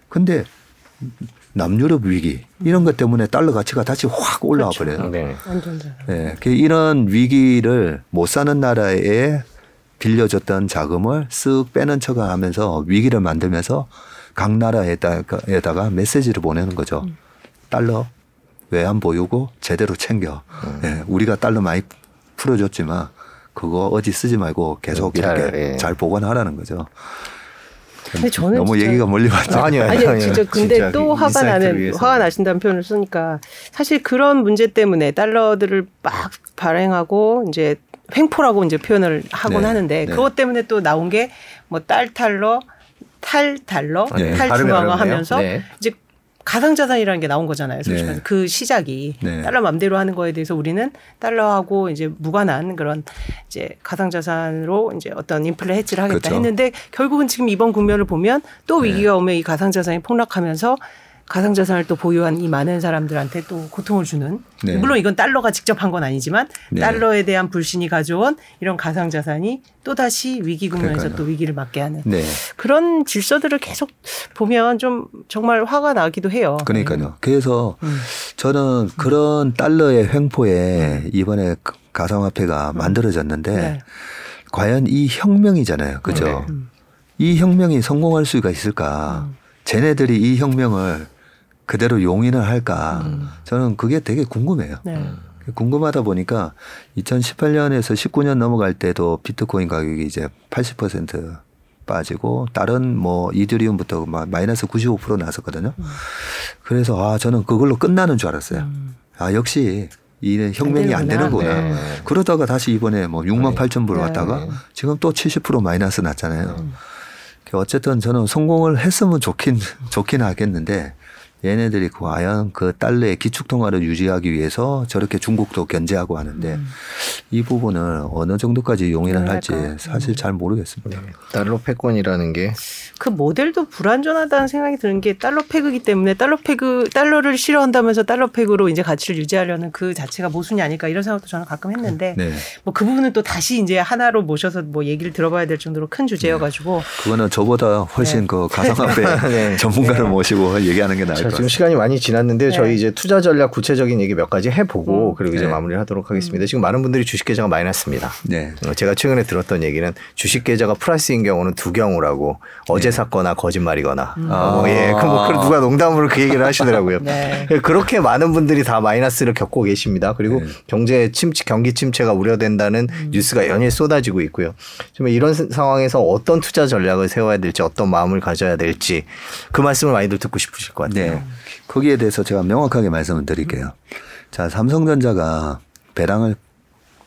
근데 남유럽 위기 이런 것 때문에 달러 가치가 다시 확 올라와 버려요. 네. 네, 그 이런 위기를 못 사는 나라에 빌려줬던 자금을 쓱 빼는 척을 하면서 위기를 만들면서 각 나라에다가 에다가 메시지를 보내는 거죠. 달러 외환 보유고 제대로 챙겨. 예, 우리가 달러 많이 풀어줬지만 그거 어디 쓰지 말고 계속 잘, 이렇게 예. 잘 보관하라는 거죠. 근데 저는 너무 진짜- 얘기가 멀리 갔죠. 아니요, 아니 아니요. 진짜 근데 진짜 또그 화가 나는 위해서. 화가 나신다는 표현을 쓰니까 사실 그런 문제 때문에 달러들을 막 발행하고 이제 횡포라고 이제 표현을 하곤 네, 하는데 네. 그것 때문에 또 나온 게 뭐딸 달러, 탈 달러, 네, 탈 중앙화. 하면서 네. 이제 가상자산이라는 게 나온 거잖아요. 솔직히 네. 말해서 그 시작이 네. 달러 맘대로 하는 거에 대해서 우리는 달러하고 이제 무관한 그런 이제 가상자산으로 이제 어떤 인플레 해지를 하겠다 그렇죠. 했는데 결국은 지금 이번 국면을 보면 또 네. 위기가 오면 이 가상자산이 폭락하면서 가상자산을 또 보유한 이 많은 사람들한테 또 고통을 주는 네. 물론 이건 달러가 직접 한 건 아니지만 네. 달러에 대한 불신이 가져온 이런 가상자산이 또 다시 위기 국면에서. 또 위기를 맞게 하는 네. 그런 질서들을 계속 보면 좀 정말 화가 나기도 해요. 그러니까요. 그래서 음. 저는 그런 달러의 횡포에 이번에 그 가상화폐가 만들어졌는데 네. 과연 이 혁명이잖아요. 그죠? 네. 음. 이 혁명이 성공할 수가 있을까? 쟤네들이 이 혁명을 그대로 용인을 할까? 저는 그게 되게 궁금해요. 네. 궁금하다 보니까 2018년에서 19년 넘어갈 때도 비트코인 가격이 이제 80% 빠지고 다른 뭐 이더리움부터 막 마이너스 95% 나섰거든요. 그래서 아 저는 그걸로 끝나는 줄 알았어요. 아 역시 이 혁명이 안 되는구나. 되는구나. 네. 그러다가 다시 이번에 뭐 6만 8천 불 네. 왔다가 지금 또 70% 마이너스 났잖아요. 어쨌든 저는 성공을 했으면 좋긴 좋긴 하겠는데 얘네들이 과연 그 달러의 기축통화를 유지하기 위해서 저렇게 중국도 견제하고 하는데 이 부분을 어느 정도까지 용인을 할지 용인할까? 사실 잘 모르겠습니다. 달러 패권이라는 게 그 모델도 불완전하다는 생각이 드는 게 달러 패그이기 때문에 달러 패그 달러를 싫어한다면서 달러 패그로 이제 가치를 유지하려는 그 자체가 모순이 아닐까 이런 생각도 저는 가끔 했는데 네. 뭐그 부분은 또 다시 이제 하나로 모셔서 뭐 얘기를 들어봐야 될 정도로 큰 주제여 가지고 그거는 저보다 훨씬 네. 그 가상화폐 네. 전문가를 모시고 얘기하는 게 나을 자, 것 지금. 시간이 많이 지났는데 네. 저희 이제 투자 전략 구체적인 얘기 몇 가지 해보고 음. 그리고 이제 네. 마무리를 하도록 하겠습니다. 지금 많은 분들이 주식 계좌가 났습니다. 네. 어, 제가 최근에 들었던 얘기는 주식 계좌가 플러스인 경우는 두 경우라고 어제 샀거나 거짓말이거나 어, 예, 그뭐 누가 농담으로 그 얘기를 하시더라고요. 네. 그렇게 많은 분들이 다 마이너스를 겪고 계십니다. 그리고 경제 침체, 경기 침체가 우려된다는 뉴스가 연일 쏟아지고 있고요. 좀 이런 스- 상황에서 어떤 투자 전략을 세워야 될지 어떤 마음을 가져야 될지 그 말씀을 많이들 듣고 싶으실 것 같아요. 네. 거기에 대해서 제가 명확하게 말씀을 드릴게요. 자, 삼성전자가 배당을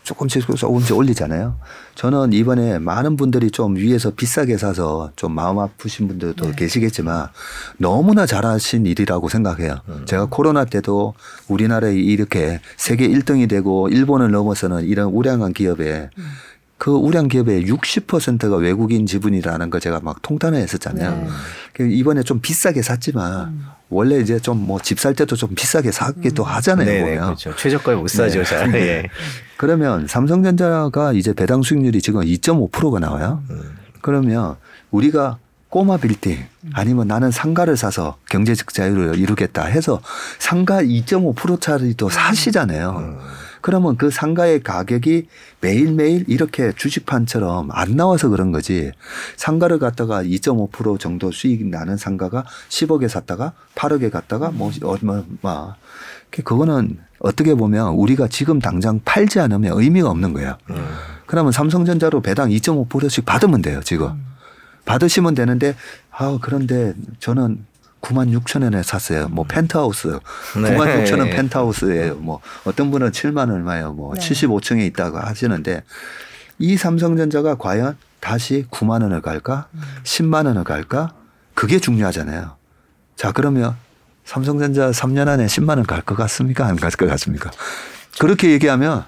조금씩 조금씩 올리잖아요. 저는 이번에 많은 분들이 좀 위에서 비싸게 사서 좀 마음 아프신 분들도 계시겠지만 너무나 잘하신 일이라고 생각해요. 제가 코로나 때도 우리나라에 이렇게 세계 1등이 되고 일본을 넘어서는 이런 우량한 기업에 그 우량 기업의 60%가 외국인 지분이라는 걸 제가 막 통탄을 했었잖아요. 네. 그 이번에 좀 비싸게 샀지만 원래 이제 좀 뭐 집 살 때도 좀 비싸게 사기도 하잖아요. 네, 네, 보면. 그렇죠. 최저가에 못 사죠, 네. 잘. 예. 그러면 삼성전자가 이제 배당 수익률이 지금 2.5%가 나와요. 그러면 우리가 꼬마 빌딩 아니면 나는 상가를 사서 경제적 자유를 이루겠다 해서 상가 2.5%짜리도 사시잖아요. 그러면 그 상가의 가격이 매일매일 이렇게 주식판처럼 안 나와서 그런 거지. 상가를 갖다가 2.5% 정도 수익 나는 상가가 10억에 샀다가 8억에 갔다가 뭐 얼마, 막. 그거는 어떻게 보면 우리가 지금 당장 팔지 않으면 의미가 없는 거예요. 그러면 삼성전자로 배당 2.5%씩 받으면 돼요, 지금. 받으시면 되는데, 아, 그런데 저는 9만 6천 원에 샀어요. 뭐 펜트하우스 네. 9만 6천 원 펜트하우스에 뭐 어떤 분은 7만 얼마예요. 뭐 네. 75층에 있다고 하시는데 이 삼성전자가 과연 다시 9만 원을 갈까? 10만 원을 갈까? 그게 중요하잖아요. 자, 그러면 삼성전자 3년 안에 10만 원 갈 것 같습니까? 안 갈 것 같습니까? 그렇게 얘기하면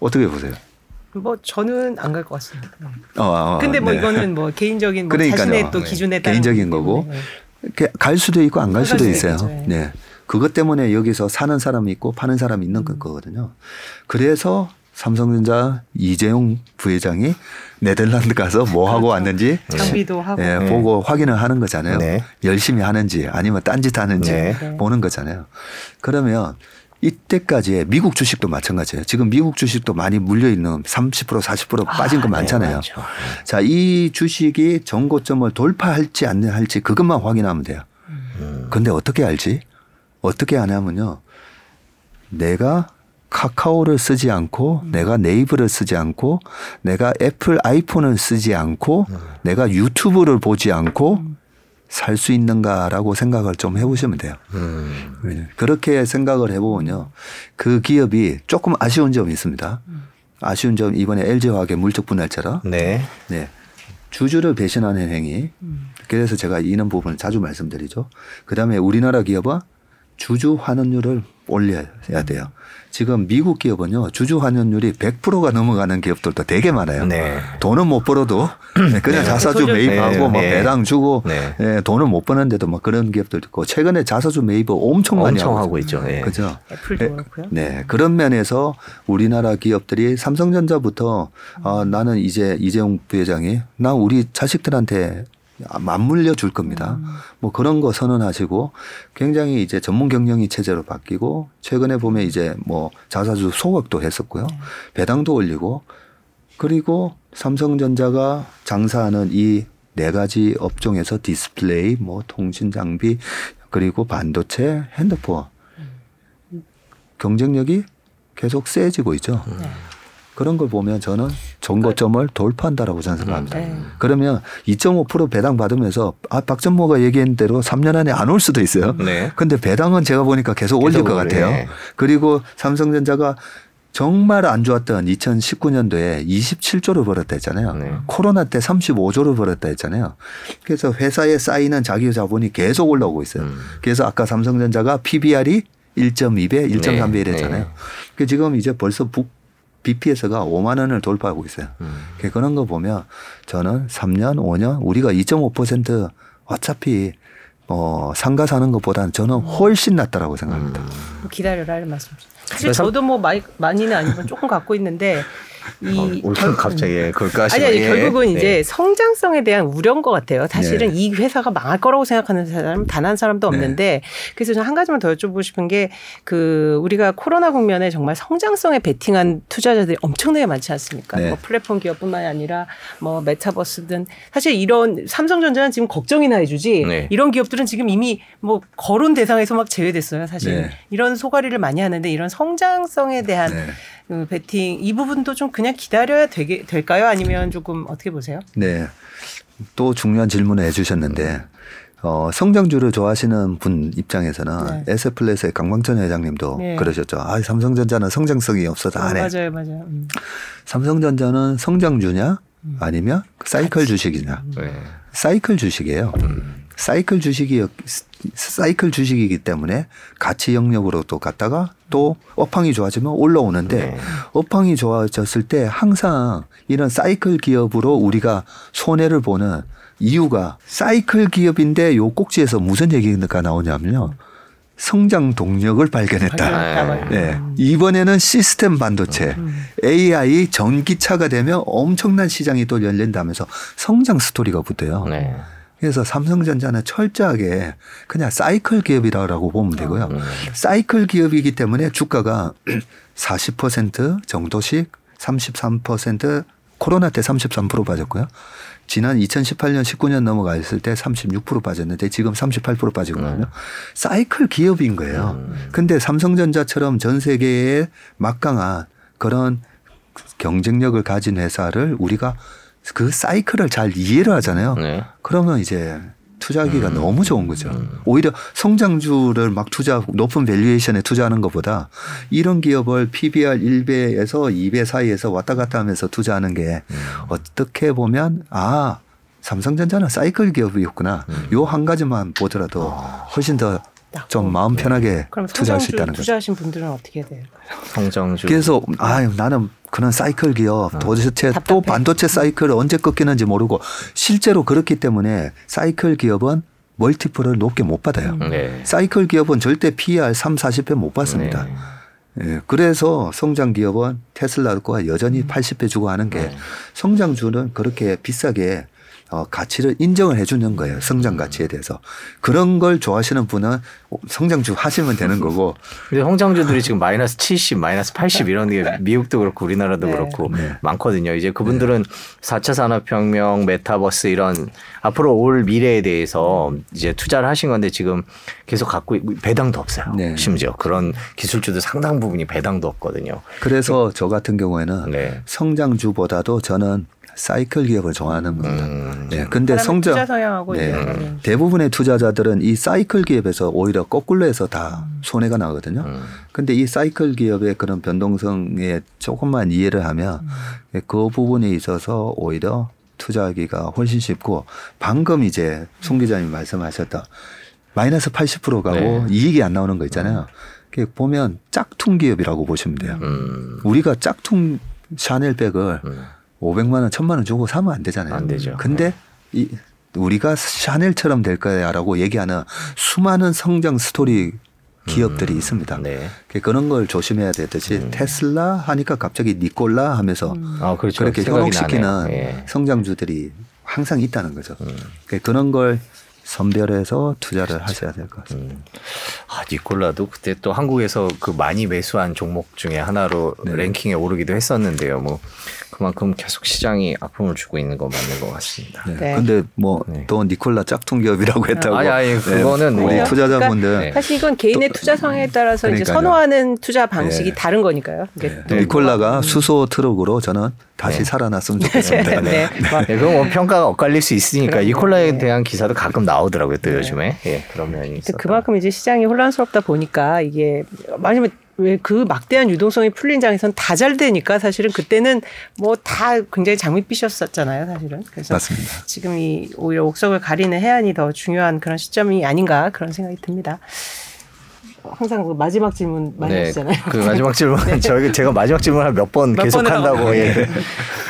어떻게 보세요? 뭐 저는 안 갈 것 같습니다. 어, 어, 근데 뭐 네. 이거는 뭐 개인적인 뭐 그러니까요. 자신의 또 네. 기준에 따른 개인적인 거고. 때문에. 이렇게 갈 수도 있고 안갈안 수도 있어요. 있겠죠. 예. 네. 그것 때문에 여기서 사는 사람이 있고 파는 사람이 있는 음. 거거든요. 그래서 삼성전자 이재용 부회장이 네덜란드 가서 뭐 하고 왔는지 그렇죠. 장비도 하고 예, 네. 보고 확인을 하는 거잖아요. 네. 열심히 하는지 아니면 딴짓 하는지 네. 네. 보는 거잖아요. 그러면 이때까지의 미국 주식도 마찬가지예요. 지금 미국 주식도 많이 물려 있는 30% 40% 빠진 거 아, 네, 많잖아요. 맞죠. 자, 이 주식이 전고점을 돌파할지 안 할지 그것만 확인하면 돼요. 근데 어떻게 알지? 어떻게 하냐면요. 내가 카카오를 쓰지 않고 내가 네이버를 쓰지 않고 내가 애플 아이폰을 쓰지 않고 내가 유튜브를 보지 않고 살 수 있는가라고 생각을 좀 해보시면 돼요. 음. 그렇게 생각을 해보면요. 그 기업이 조금 아쉬운 점이 있습니다. 아쉬운 점 이번에 LG화학의 물적 분할처럼 네. 네. 주주를 배신하는 행위. 그래서 제가 이런 부분을 자주 말씀드리죠. 그 다음에 우리나라 기업은 주주 환원율을 올려야 돼요. 지금 미국 기업은요, 주주 환원율이 100%가 넘어가는 기업들도 되게 많아요. 네. 돈은 못 벌어도 그냥 자사주 소주- 매입하고 네, 막 네. 배당 주고 네. 예, 돈을 못 버는데도 막 그런 기업들도 있고 최근에 자사주 매입을 엄청 많이 엄청 하고, 있죠. 예. 그죠? 애플도 예, 그렇고요. 네. 그런 면에서 우리나라 기업들이 삼성전자부터 아, 나는 이제 이재용 부회장이 나 우리 자식들한테 맞물려 줄 겁니다. 뭐 그런 거 선언하시고 굉장히 이제 전문 경영이 체제로 바뀌고 최근에 보면 이제 뭐 자사주 소각도 했었고요. 배당도 올리고 그리고 삼성전자가 장사하는 이 네 가지 업종에서 디스플레이, 뭐 통신 장비, 그리고 반도체, 핸드폰 경쟁력이 계속 세지고 있죠. 네. 그런 걸 보면 저는 정거점을 돌파한다라고 저는 생각합니다. 네. 그러면 2.5% 배당 받으면서 아 박전모가 얘기한 대로 3년 안에 안 올 수도 있어요. 네. 근데 배당은 제가 보니까 계속 올릴 계속 것 오르- 같아요. 예. 그리고 삼성전자가 정말 안 좋았던 2019년도에 27조를 벌었다 했잖아요. 네. 코로나 때 35조를 벌었다 했잖아요. 그래서 회사에 쌓이는 자기 자본이 계속 올라오고 있어요. 음. 그래서 아까 삼성전자가 PBR이 1.2배, 1.3배 네. 이랬잖아요. 네. 그 지금 이제 벌써 북 BPS가 5만 원을 돌파하고 있어요. 음. 그 그런 거 보면 저는 3년, 5년 우리가 2.5% 어차피 어 상가 사는 것보다는 저는 훨씬 낫다라고 생각합니다. 뭐 기다려라 할 말씀이죠. 사실 저도 뭐 많이, 많이는 아니지만 조금 갖고 있는데 이 어, 결- 갑자기 예, 그럴까 아니 아니 예. 결국은 네. 이제 성장성에 대한 우려인 것 같아요. 사실은 네. 이 회사가 망할 거라고 생각하는 사람 단 한 사람도 네. 없는데 그래서 저는 한 가지만 더 여쭤보고 싶은 게 그 우리가 코로나 국면에 정말 성장성에 베팅한 투자자들이 엄청나게 많지 않습니까? 네. 뭐 플랫폼 기업뿐만이 아니라 뭐 메타버스든 사실 이런 삼성전자는 지금 걱정이나 해주지 네. 이런 기업들은 지금 이미 뭐 거론 대상에서 막 제외됐어요. 사실 네. 이런 소가리를 많이 하는데 이런 성장성에 대한 네. 그 베팅 이 부분도 좀 그냥 기다려야 되게 될까요? 아니면 조금 어떻게 보세요? 네. 또 중요한 질문을 해주셨는데 어, 성장주를 좋아하시는 분 입장에서는 네. 에스플레스의 강광천 회장님도 네. 그러셨죠. 아, 삼성전자는 성장성이 없어서 안 해. 어, 맞아요, 맞아요. 음. 삼성전자는 성장주냐 아니면 사이클 주식이냐. 네. 사이클 주식이에요. 사이클 주식이 사이클 주식이기 때문에 가치 영역으로 또 갔다가 또 업황이 좋아지면 올라오는데 네. 업황이 좋아졌을 때 항상 이런 사이클 기업으로 우리가 손해를 보는 이유가 사이클 기업인데 요 꼭지에서 무슨 얘기가 나오냐면요. 성장 동력을 발견했다. 발견. 네. 이번에는 시스템 반도체, AI 전기차가 되면 엄청난 시장이 또 열린다면서 성장 스토리가 붙어요. 네. 그래서 삼성전자는 철저하게 그냥 사이클 기업이라고 보면 되고요. 사이클 기업이기 때문에 주가가 40% 정도씩 33% 코로나 때 33% 빠졌고요. 지난 2018년 19년 넘어갔을 때 36% 빠졌는데 지금 38% 빠지거든요. 사이클 기업인 거예요. 근데 삼성전자처럼 전 세계에 막강한 그런 경쟁력을 가진 회사를 우리가 그 사이클을 잘 이해를 하잖아요. 네. 그러면 이제 투자하기가 너무 좋은 거죠. 오히려 성장주를 막 투자 높은 valuation에 투자하는 것보다 이런 기업을 PBR 1배에서 2배 사이에서 왔다 갔다 하면서 투자하는 게 어떻게 보면 아 삼성전자는 사이클 기업이었구나. 요 한 가지만 보더라도 훨씬 더 좀 마음 편하게 그럼 투자할 수 있다는 거죠. 투자하신 분들은 어떻게 해야 돼요? 성장주. 그래서 아유 나는 그런 사이클 기업 도대체 또 답답해. 반도체 사이클 언제 꺾이는지 모르고 실제로 그렇기 때문에 사이클 기업은 멀티플을 높게 못 받아요. 네. 사이클 기업은 절대 PER 3, 40배 못 받습니다. 네. 예, 그래서 성장 기업은 테슬라과 여전히 80배 주고 하는 게 성장주는 그렇게 비싸게 어, 가치를 인정을 해주는 거예요. 성장 가치에 대해서. 그런 걸 좋아하시는 분은 성장주 하시면 되는 거고 근데 성장주들이 지금 마이너스 70, 마이너스 80 이런 게 미국도 그렇고 우리나라도 네. 그렇고 많거든요. 이제 그분들은 4차 산업혁명, 메타버스 이런 앞으로 올 미래에 대해서 이제 투자를 하신 건데 지금 계속 갖고 있- 배당도 없어요. 네. 심지어 그런 기술주도 상당 부분이 배당도 없거든요. 그래서 저 같은 경우에는 네. 성장주보다도 저는 사이클 기업을 좋아하는 겁니다. 음. 네, 근데 성장 투자 성향하고 네. 이제 대부분의 투자자들은 이 사이클 기업에서 오히려 거꾸로 해서 다 손해가 나거든요. 음. 근데 이 사이클 기업의 그런 변동성에 조금만 이해를 하면 그 부분에 있어서 오히려 투자하기가 훨씬 쉽고 방금 이제 송 기자님 말씀하셨다. 마이너스 80% 가고 네. 이익이 안 나오는 거 있잖아요. 그게 보면 짝퉁 기업이라고 보시면 돼요. 음. 우리가 짝퉁 샤넬백을 음. 500만 원, 1000만 원 주고 사면 안 되잖아요. 안 되죠. 근데 이 우리가 샤넬처럼 될 거야라고 얘기하는 수많은 성장 스토리 기업들이 있습니다. 네. 그런 걸 조심해야 되듯이 테슬라 하니까 갑자기 니콜라 하면서 아, 그렇죠. 그렇게 현혹시키는. 예. 성장주들이 항상 있다는 거죠. 그런 걸 선별해서 투자를 하셔야 될 것 같습니다. 음. 아, 니콜라도 그때 또 한국에서 그 많이 매수한 종목 중에 하나로 네. 랭킹에 오르기도 했었는데요. 뭐 그만큼 계속 시장이 아픔을 주고 있는 건 맞는 것 같습니다. 네. 네. 근데 뭐 네. 또 니콜라 짝퉁 기업이라고 했다고. 아니, 아니, 그거는 우리 뭐- 투자자분들 네. 사실 이건 개인의 투자 성향에 따라서 이제 그러니까요. 선호하는 투자 방식이 네. 다른 거니까요. 네. 또 니콜라가 수소 트럭으로 저는 다시 네. 살아났으면 좋겠습니다. 네. 뭐 네, 그건 뭐 평가가 엇갈릴 수 있으니까 이콜라에 대한 기사도 가끔 나오더라고요. 또 요즘에. 예, 그런 면이 있어서. 그만큼 이제 시장이 혼란스럽다 보니까 이게 아니면 왜 그 막대한 유동성이 풀린 장에서는 다잘 되니까 사실은 그때는 뭐 다 굉장히 장밋빛이었었잖아요, 사실은. 그래서 맞습니다. 지금 이 오히려 옥석을 가리는 해안이 더 중요한 그런 시점이 아닌가 그런 생각이 듭니다. 항상 그 마지막 질문 많이 네, 하시잖아요. 그 마지막 질문 저희 제가 마지막 질문을 몇번몇 계속 한다고. 예.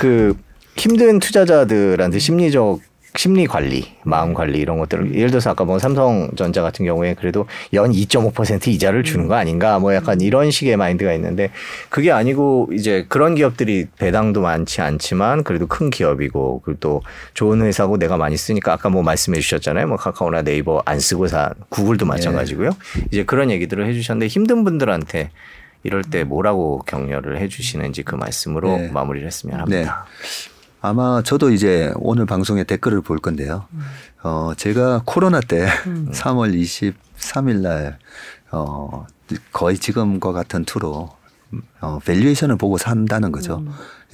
그 힘든 투자자들한테 심리적 심리 관리, 마음 관리 이런 것들을 예를 들어서 아까 뭐 삼성전자 같은 경우에 그래도 연 2.5% 이자를 주는 거 아닌가 뭐 약간 이런 식의 마인드가 있는데 그게 아니고 이제 그런 기업들이 배당도 많지 않지만 그래도 큰 기업이고 그리고 또 좋은 회사고 내가 많이 쓰니까 아까 뭐 말씀해 주셨잖아요. 뭐 카카오나 네이버 안 쓰고 사 구글도 마찬가지고요. 이제 그런 얘기들을 해 주셨는데 힘든 분들한테 이럴 때 뭐라고 격려를 해 주시는지 그 말씀으로 네. 마무리를 했으면 합니다. 아마 저도 이제 오늘 방송에 댓글을 볼 건데요. 어, 제가 코로나 때 3월 23일 날, 어, 거의 지금과 같은 투로, 어, valuation을 보고 산다는 거죠.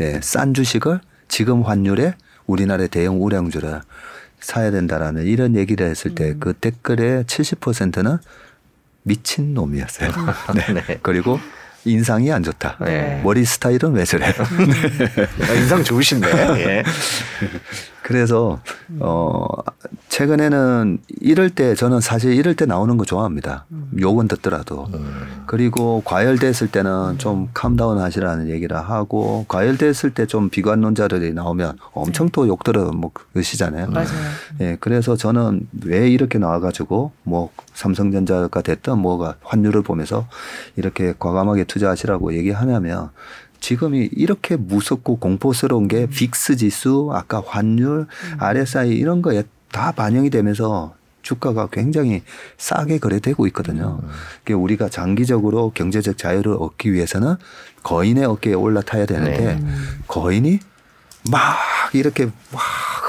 예, 싼 주식을 지금 환율에 우리나라의 대형 우량주를 사야 된다라는 이런 얘기를 했을 때그 댓글의 70%는 미친 놈이었어요. 네. 네. 그리고 인상이 안 좋다. 네. 머리 스타일은 왜 저래? 아, 인상 좋으신데. 예. 그래서 어 최근에는 이럴 때 저는 사실 이럴 때 나오는 거 좋아합니다. 욕은 듣더라도. 그리고 과열됐을 때는 좀 캄다운 하시라는 얘기를 하고 과열됐을 때 좀 비관론자들이 나오면 엄청 또 욕 들어 뭐. 맞아요. 예, 그래서 저는 왜 이렇게 나와가지고 뭐 삼성전자가 됐든 뭐가 환율을 보면서 이렇게 과감하게 투자하시라고 얘기하냐면 지금이 이렇게 무섭고 공포스러운 게 빅스 지수, 아까 환율, RSI 이런 거에 다 반영이 되면서 주가가 굉장히 싸게 거래되고 있거든요. 그게 우리가 장기적으로 경제적 자유를 얻기 위해서는 거인의 어깨에 올라타야 되는데 거인이 막 이렇게 막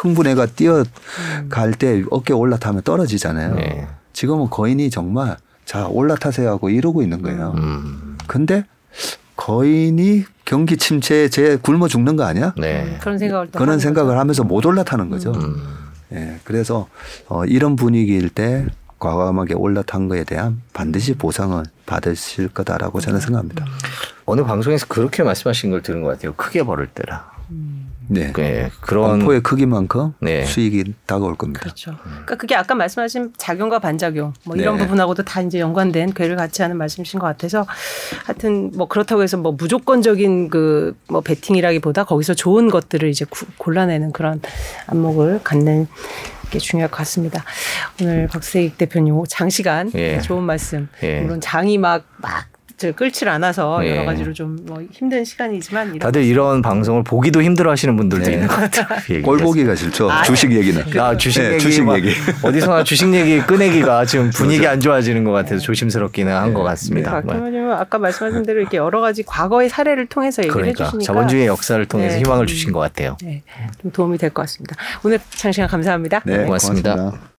흥분해가 뛰어갈 때 어깨 올라타면 떨어지잖아요. 네. 지금은 거인이 정말 자 올라타세요 하고 이러고 있는 거예요. 음. 근데 거인이 경기 침체에 제 굶어 죽는 거 아니야? 네. 그런 생각을 또 그런 하는 생각을 하면서 못 올라타는 거죠. 음. 예, 그래서 어, 이런 분위기일 때 과감하게 올라탄 거에 대한 반드시 보상을 받으실 거다라고 저는 생각합니다. 어느 방송에서 그렇게 말씀하신 걸 들은 것 같아요. 크게 벌을 때라. 네. 네, 그런 공포의 크기만큼 네. 수익이 다가올 겁니다. 그렇죠. 그러니까 그게 아까 말씀하신 작용과 반작용 뭐 이런 네. 부분하고도 다 이제 연관된 괴를 같이 하는 말씀이신 것 같아서 하여튼 뭐 그렇다고 해서 뭐 무조건적인 그 뭐 베팅이라기보다 거기서 좋은 것들을 이제 구- 골라내는 그런 안목을 갖는 게 중요할 것 같습니다. 오늘 박세익 대표님 장시간 예. 좋은 말씀. 예. 물론 장이 막 막 끌질 않아서 예. 여러 가지로 좀 뭐 힘든 시간이지만 이런 다들 이런 방송을 보기도 힘들어 하시는 분들도 있는 것 같아요. 꼴 보기가 싫죠. 아, 주식 얘기는. 아, 주식 네, 얘기, 주식 막 얘기. 어디서나 주식 얘기 꺼내기가 지금 분위기 안 좋아지는 것 같아서 조심스럽기는 한 것 같습니다. 박 대표님은 아까 말씀하신 대로 이렇게 여러 가지 과거의 사례를 통해서 얘기를 그러니까 해주시니까 자본주의 역사를 통해서 네. 희망을 주신 것 같아요. 네, 좀 도움이 될 것 같습니다. 오늘 장시간 감사합니다. 네, 고맙습니다. 고맙습니다.